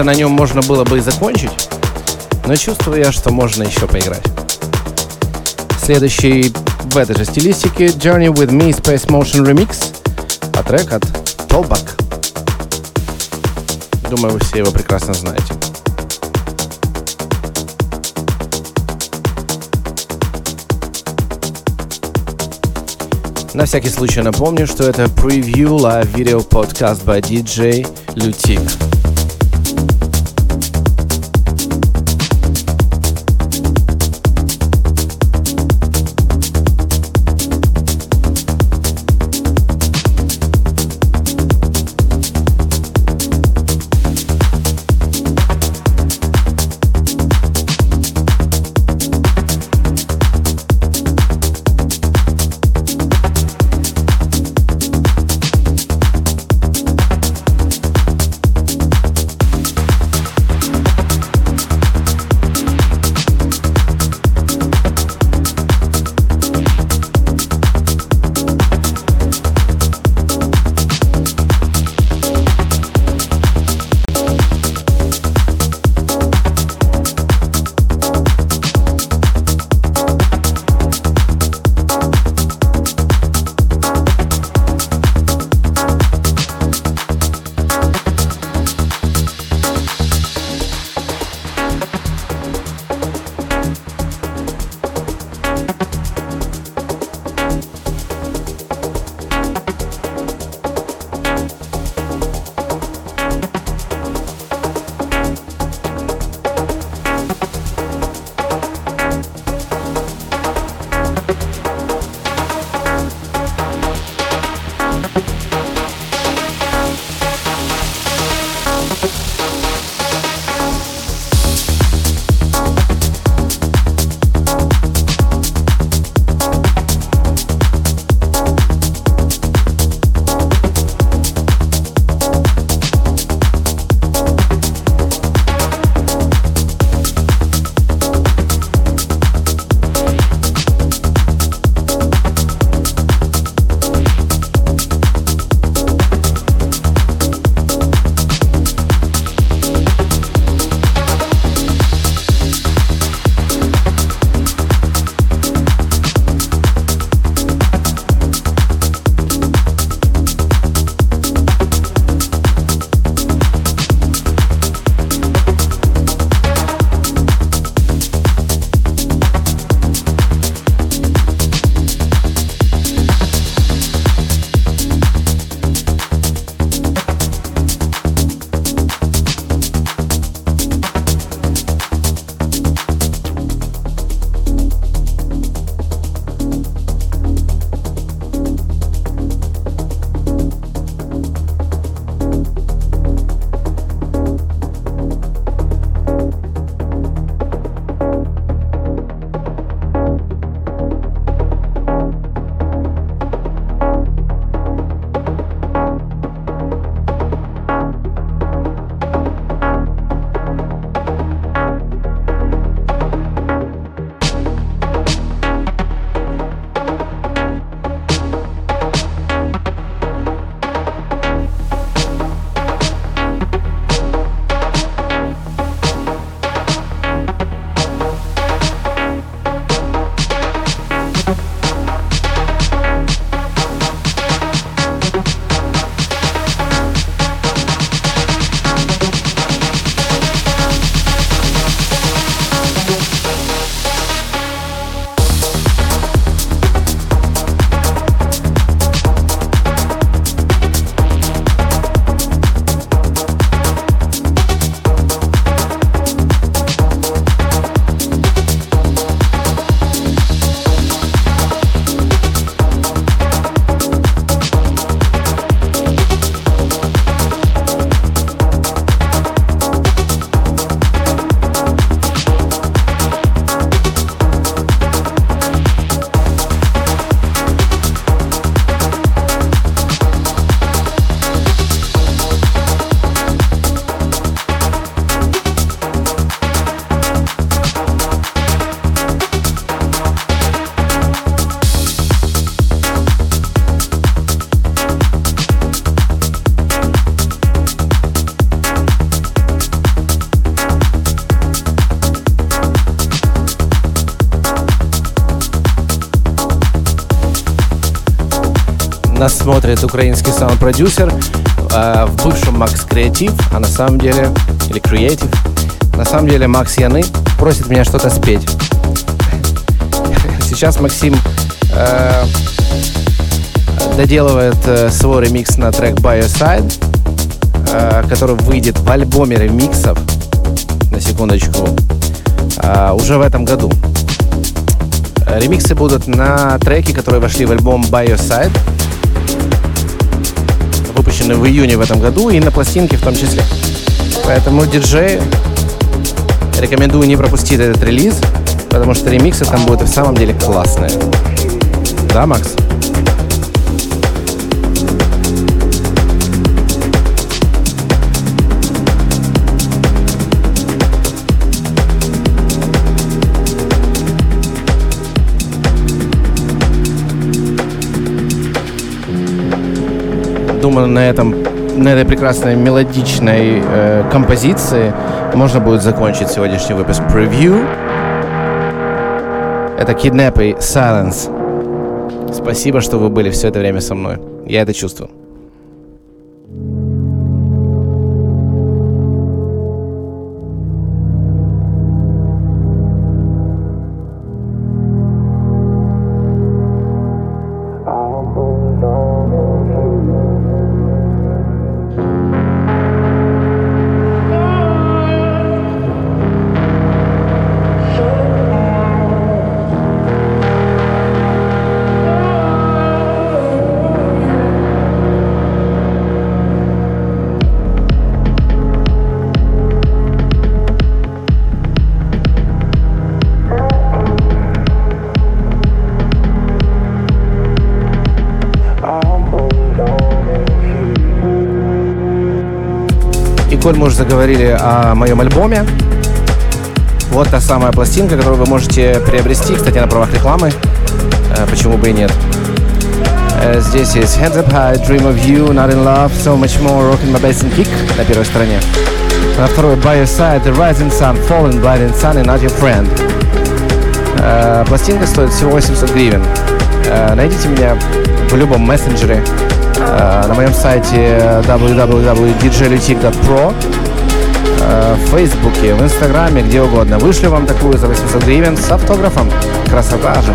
S5: Общем-то, на нем можно было бы и закончить, но чувствую я, что можно еще поиграть. Следующий в этой же стилистике Journey with Me Space Motion Remix, а трек от Толбак. Думаю, вы все его прекрасно знаете. На всякий случай напомню, что это превью live video podcast by DJ Lutik. Смотрит украинский саунд-продюсер э, в бывшем Макс Креатив, а на самом деле, или Креатив, на самом деле Макс Яны просит меня что-то спеть. Сейчас Максим э, доделывает э, свой ремикс на трек By Your Side, э, который выйдет в альбоме ремиксов, на секундочку, э, уже в этом году. Ремиксы будут на треки, которые вошли в альбом By Выпущенный в июне в этом году, и на пластинке в том числе. Поэтому диджеи рекомендую не пропустить этот релиз, потому что ремиксы там будут в самом деле классные. Да, Макс? Думаю, на этом на этой прекрасной мелодичной э, композиции можно будет закончить сегодняшний выпуск превью. Это Kidnap и Silence. Спасибо, что вы были все это время со мной. Я это чувствую. Коль мы уже заговорили о моем альбоме, вот та самая пластинка, которую вы можете приобрести, кстати, на правах рекламы. Э, почему бы и нет. Э, здесь есть Hands Up High, Dream of You, Not in Love, So Much More, Rockin' My Bass and Kick на первой стороне. На второй By Your Side, The Rising Sun, Falling, Blinding Sun и Not Your Friend. Э, пластинка стоит всего 800 гривен. Найдите меня в любом мессенджере на моем сайте www.djlutik.pro э, в Фейсбуке, в Инстаграме, где угодно. Вышлю вам такую за 800 гривен с автографом. Красота же.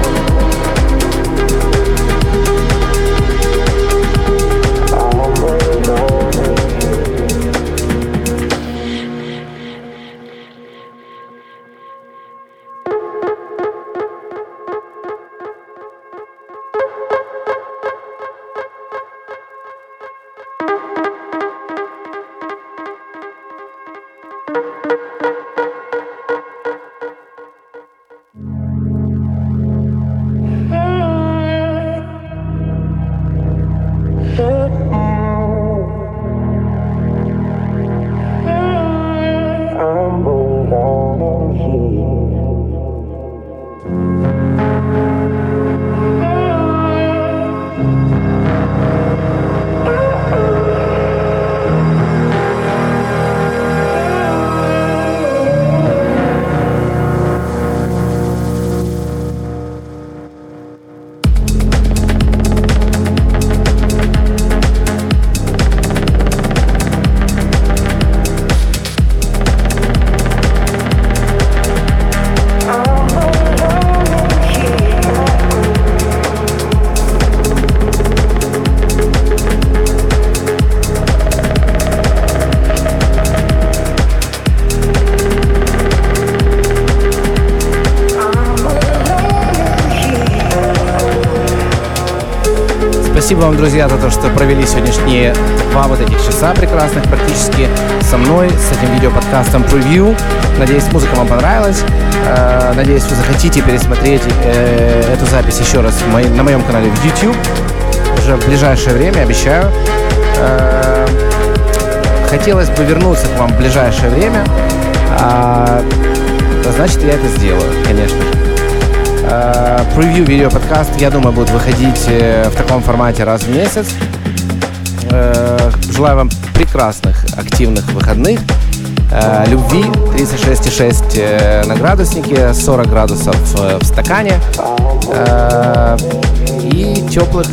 S5: Спасибо вам, друзья, за то, что провели сегодняшние два вот этих часа прекрасных практически со мной, с этим видеоподкастом превью. Надеюсь, музыка вам понравилась. Э, надеюсь, вы захотите пересмотреть э, эту запись еще раз на моем канале в YouTube. Уже в ближайшее время, обещаю. Э, хотелось бы вернуться к вам в ближайшее время. А, значит, я это сделаю, конечно же. Э, превью видео подкаст, я думаю, будет выходить э, в таком формате раз в месяц. Э, желаю вам прекрасных, активных выходных. Любви 36,6 на градуснике, 40 градусов в стакане и теплых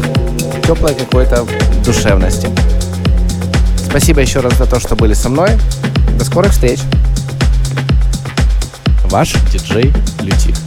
S5: теплой какой-то душевности. Спасибо еще раз за то, что были со мной. До скорых встреч. Ваш диджей Лютик.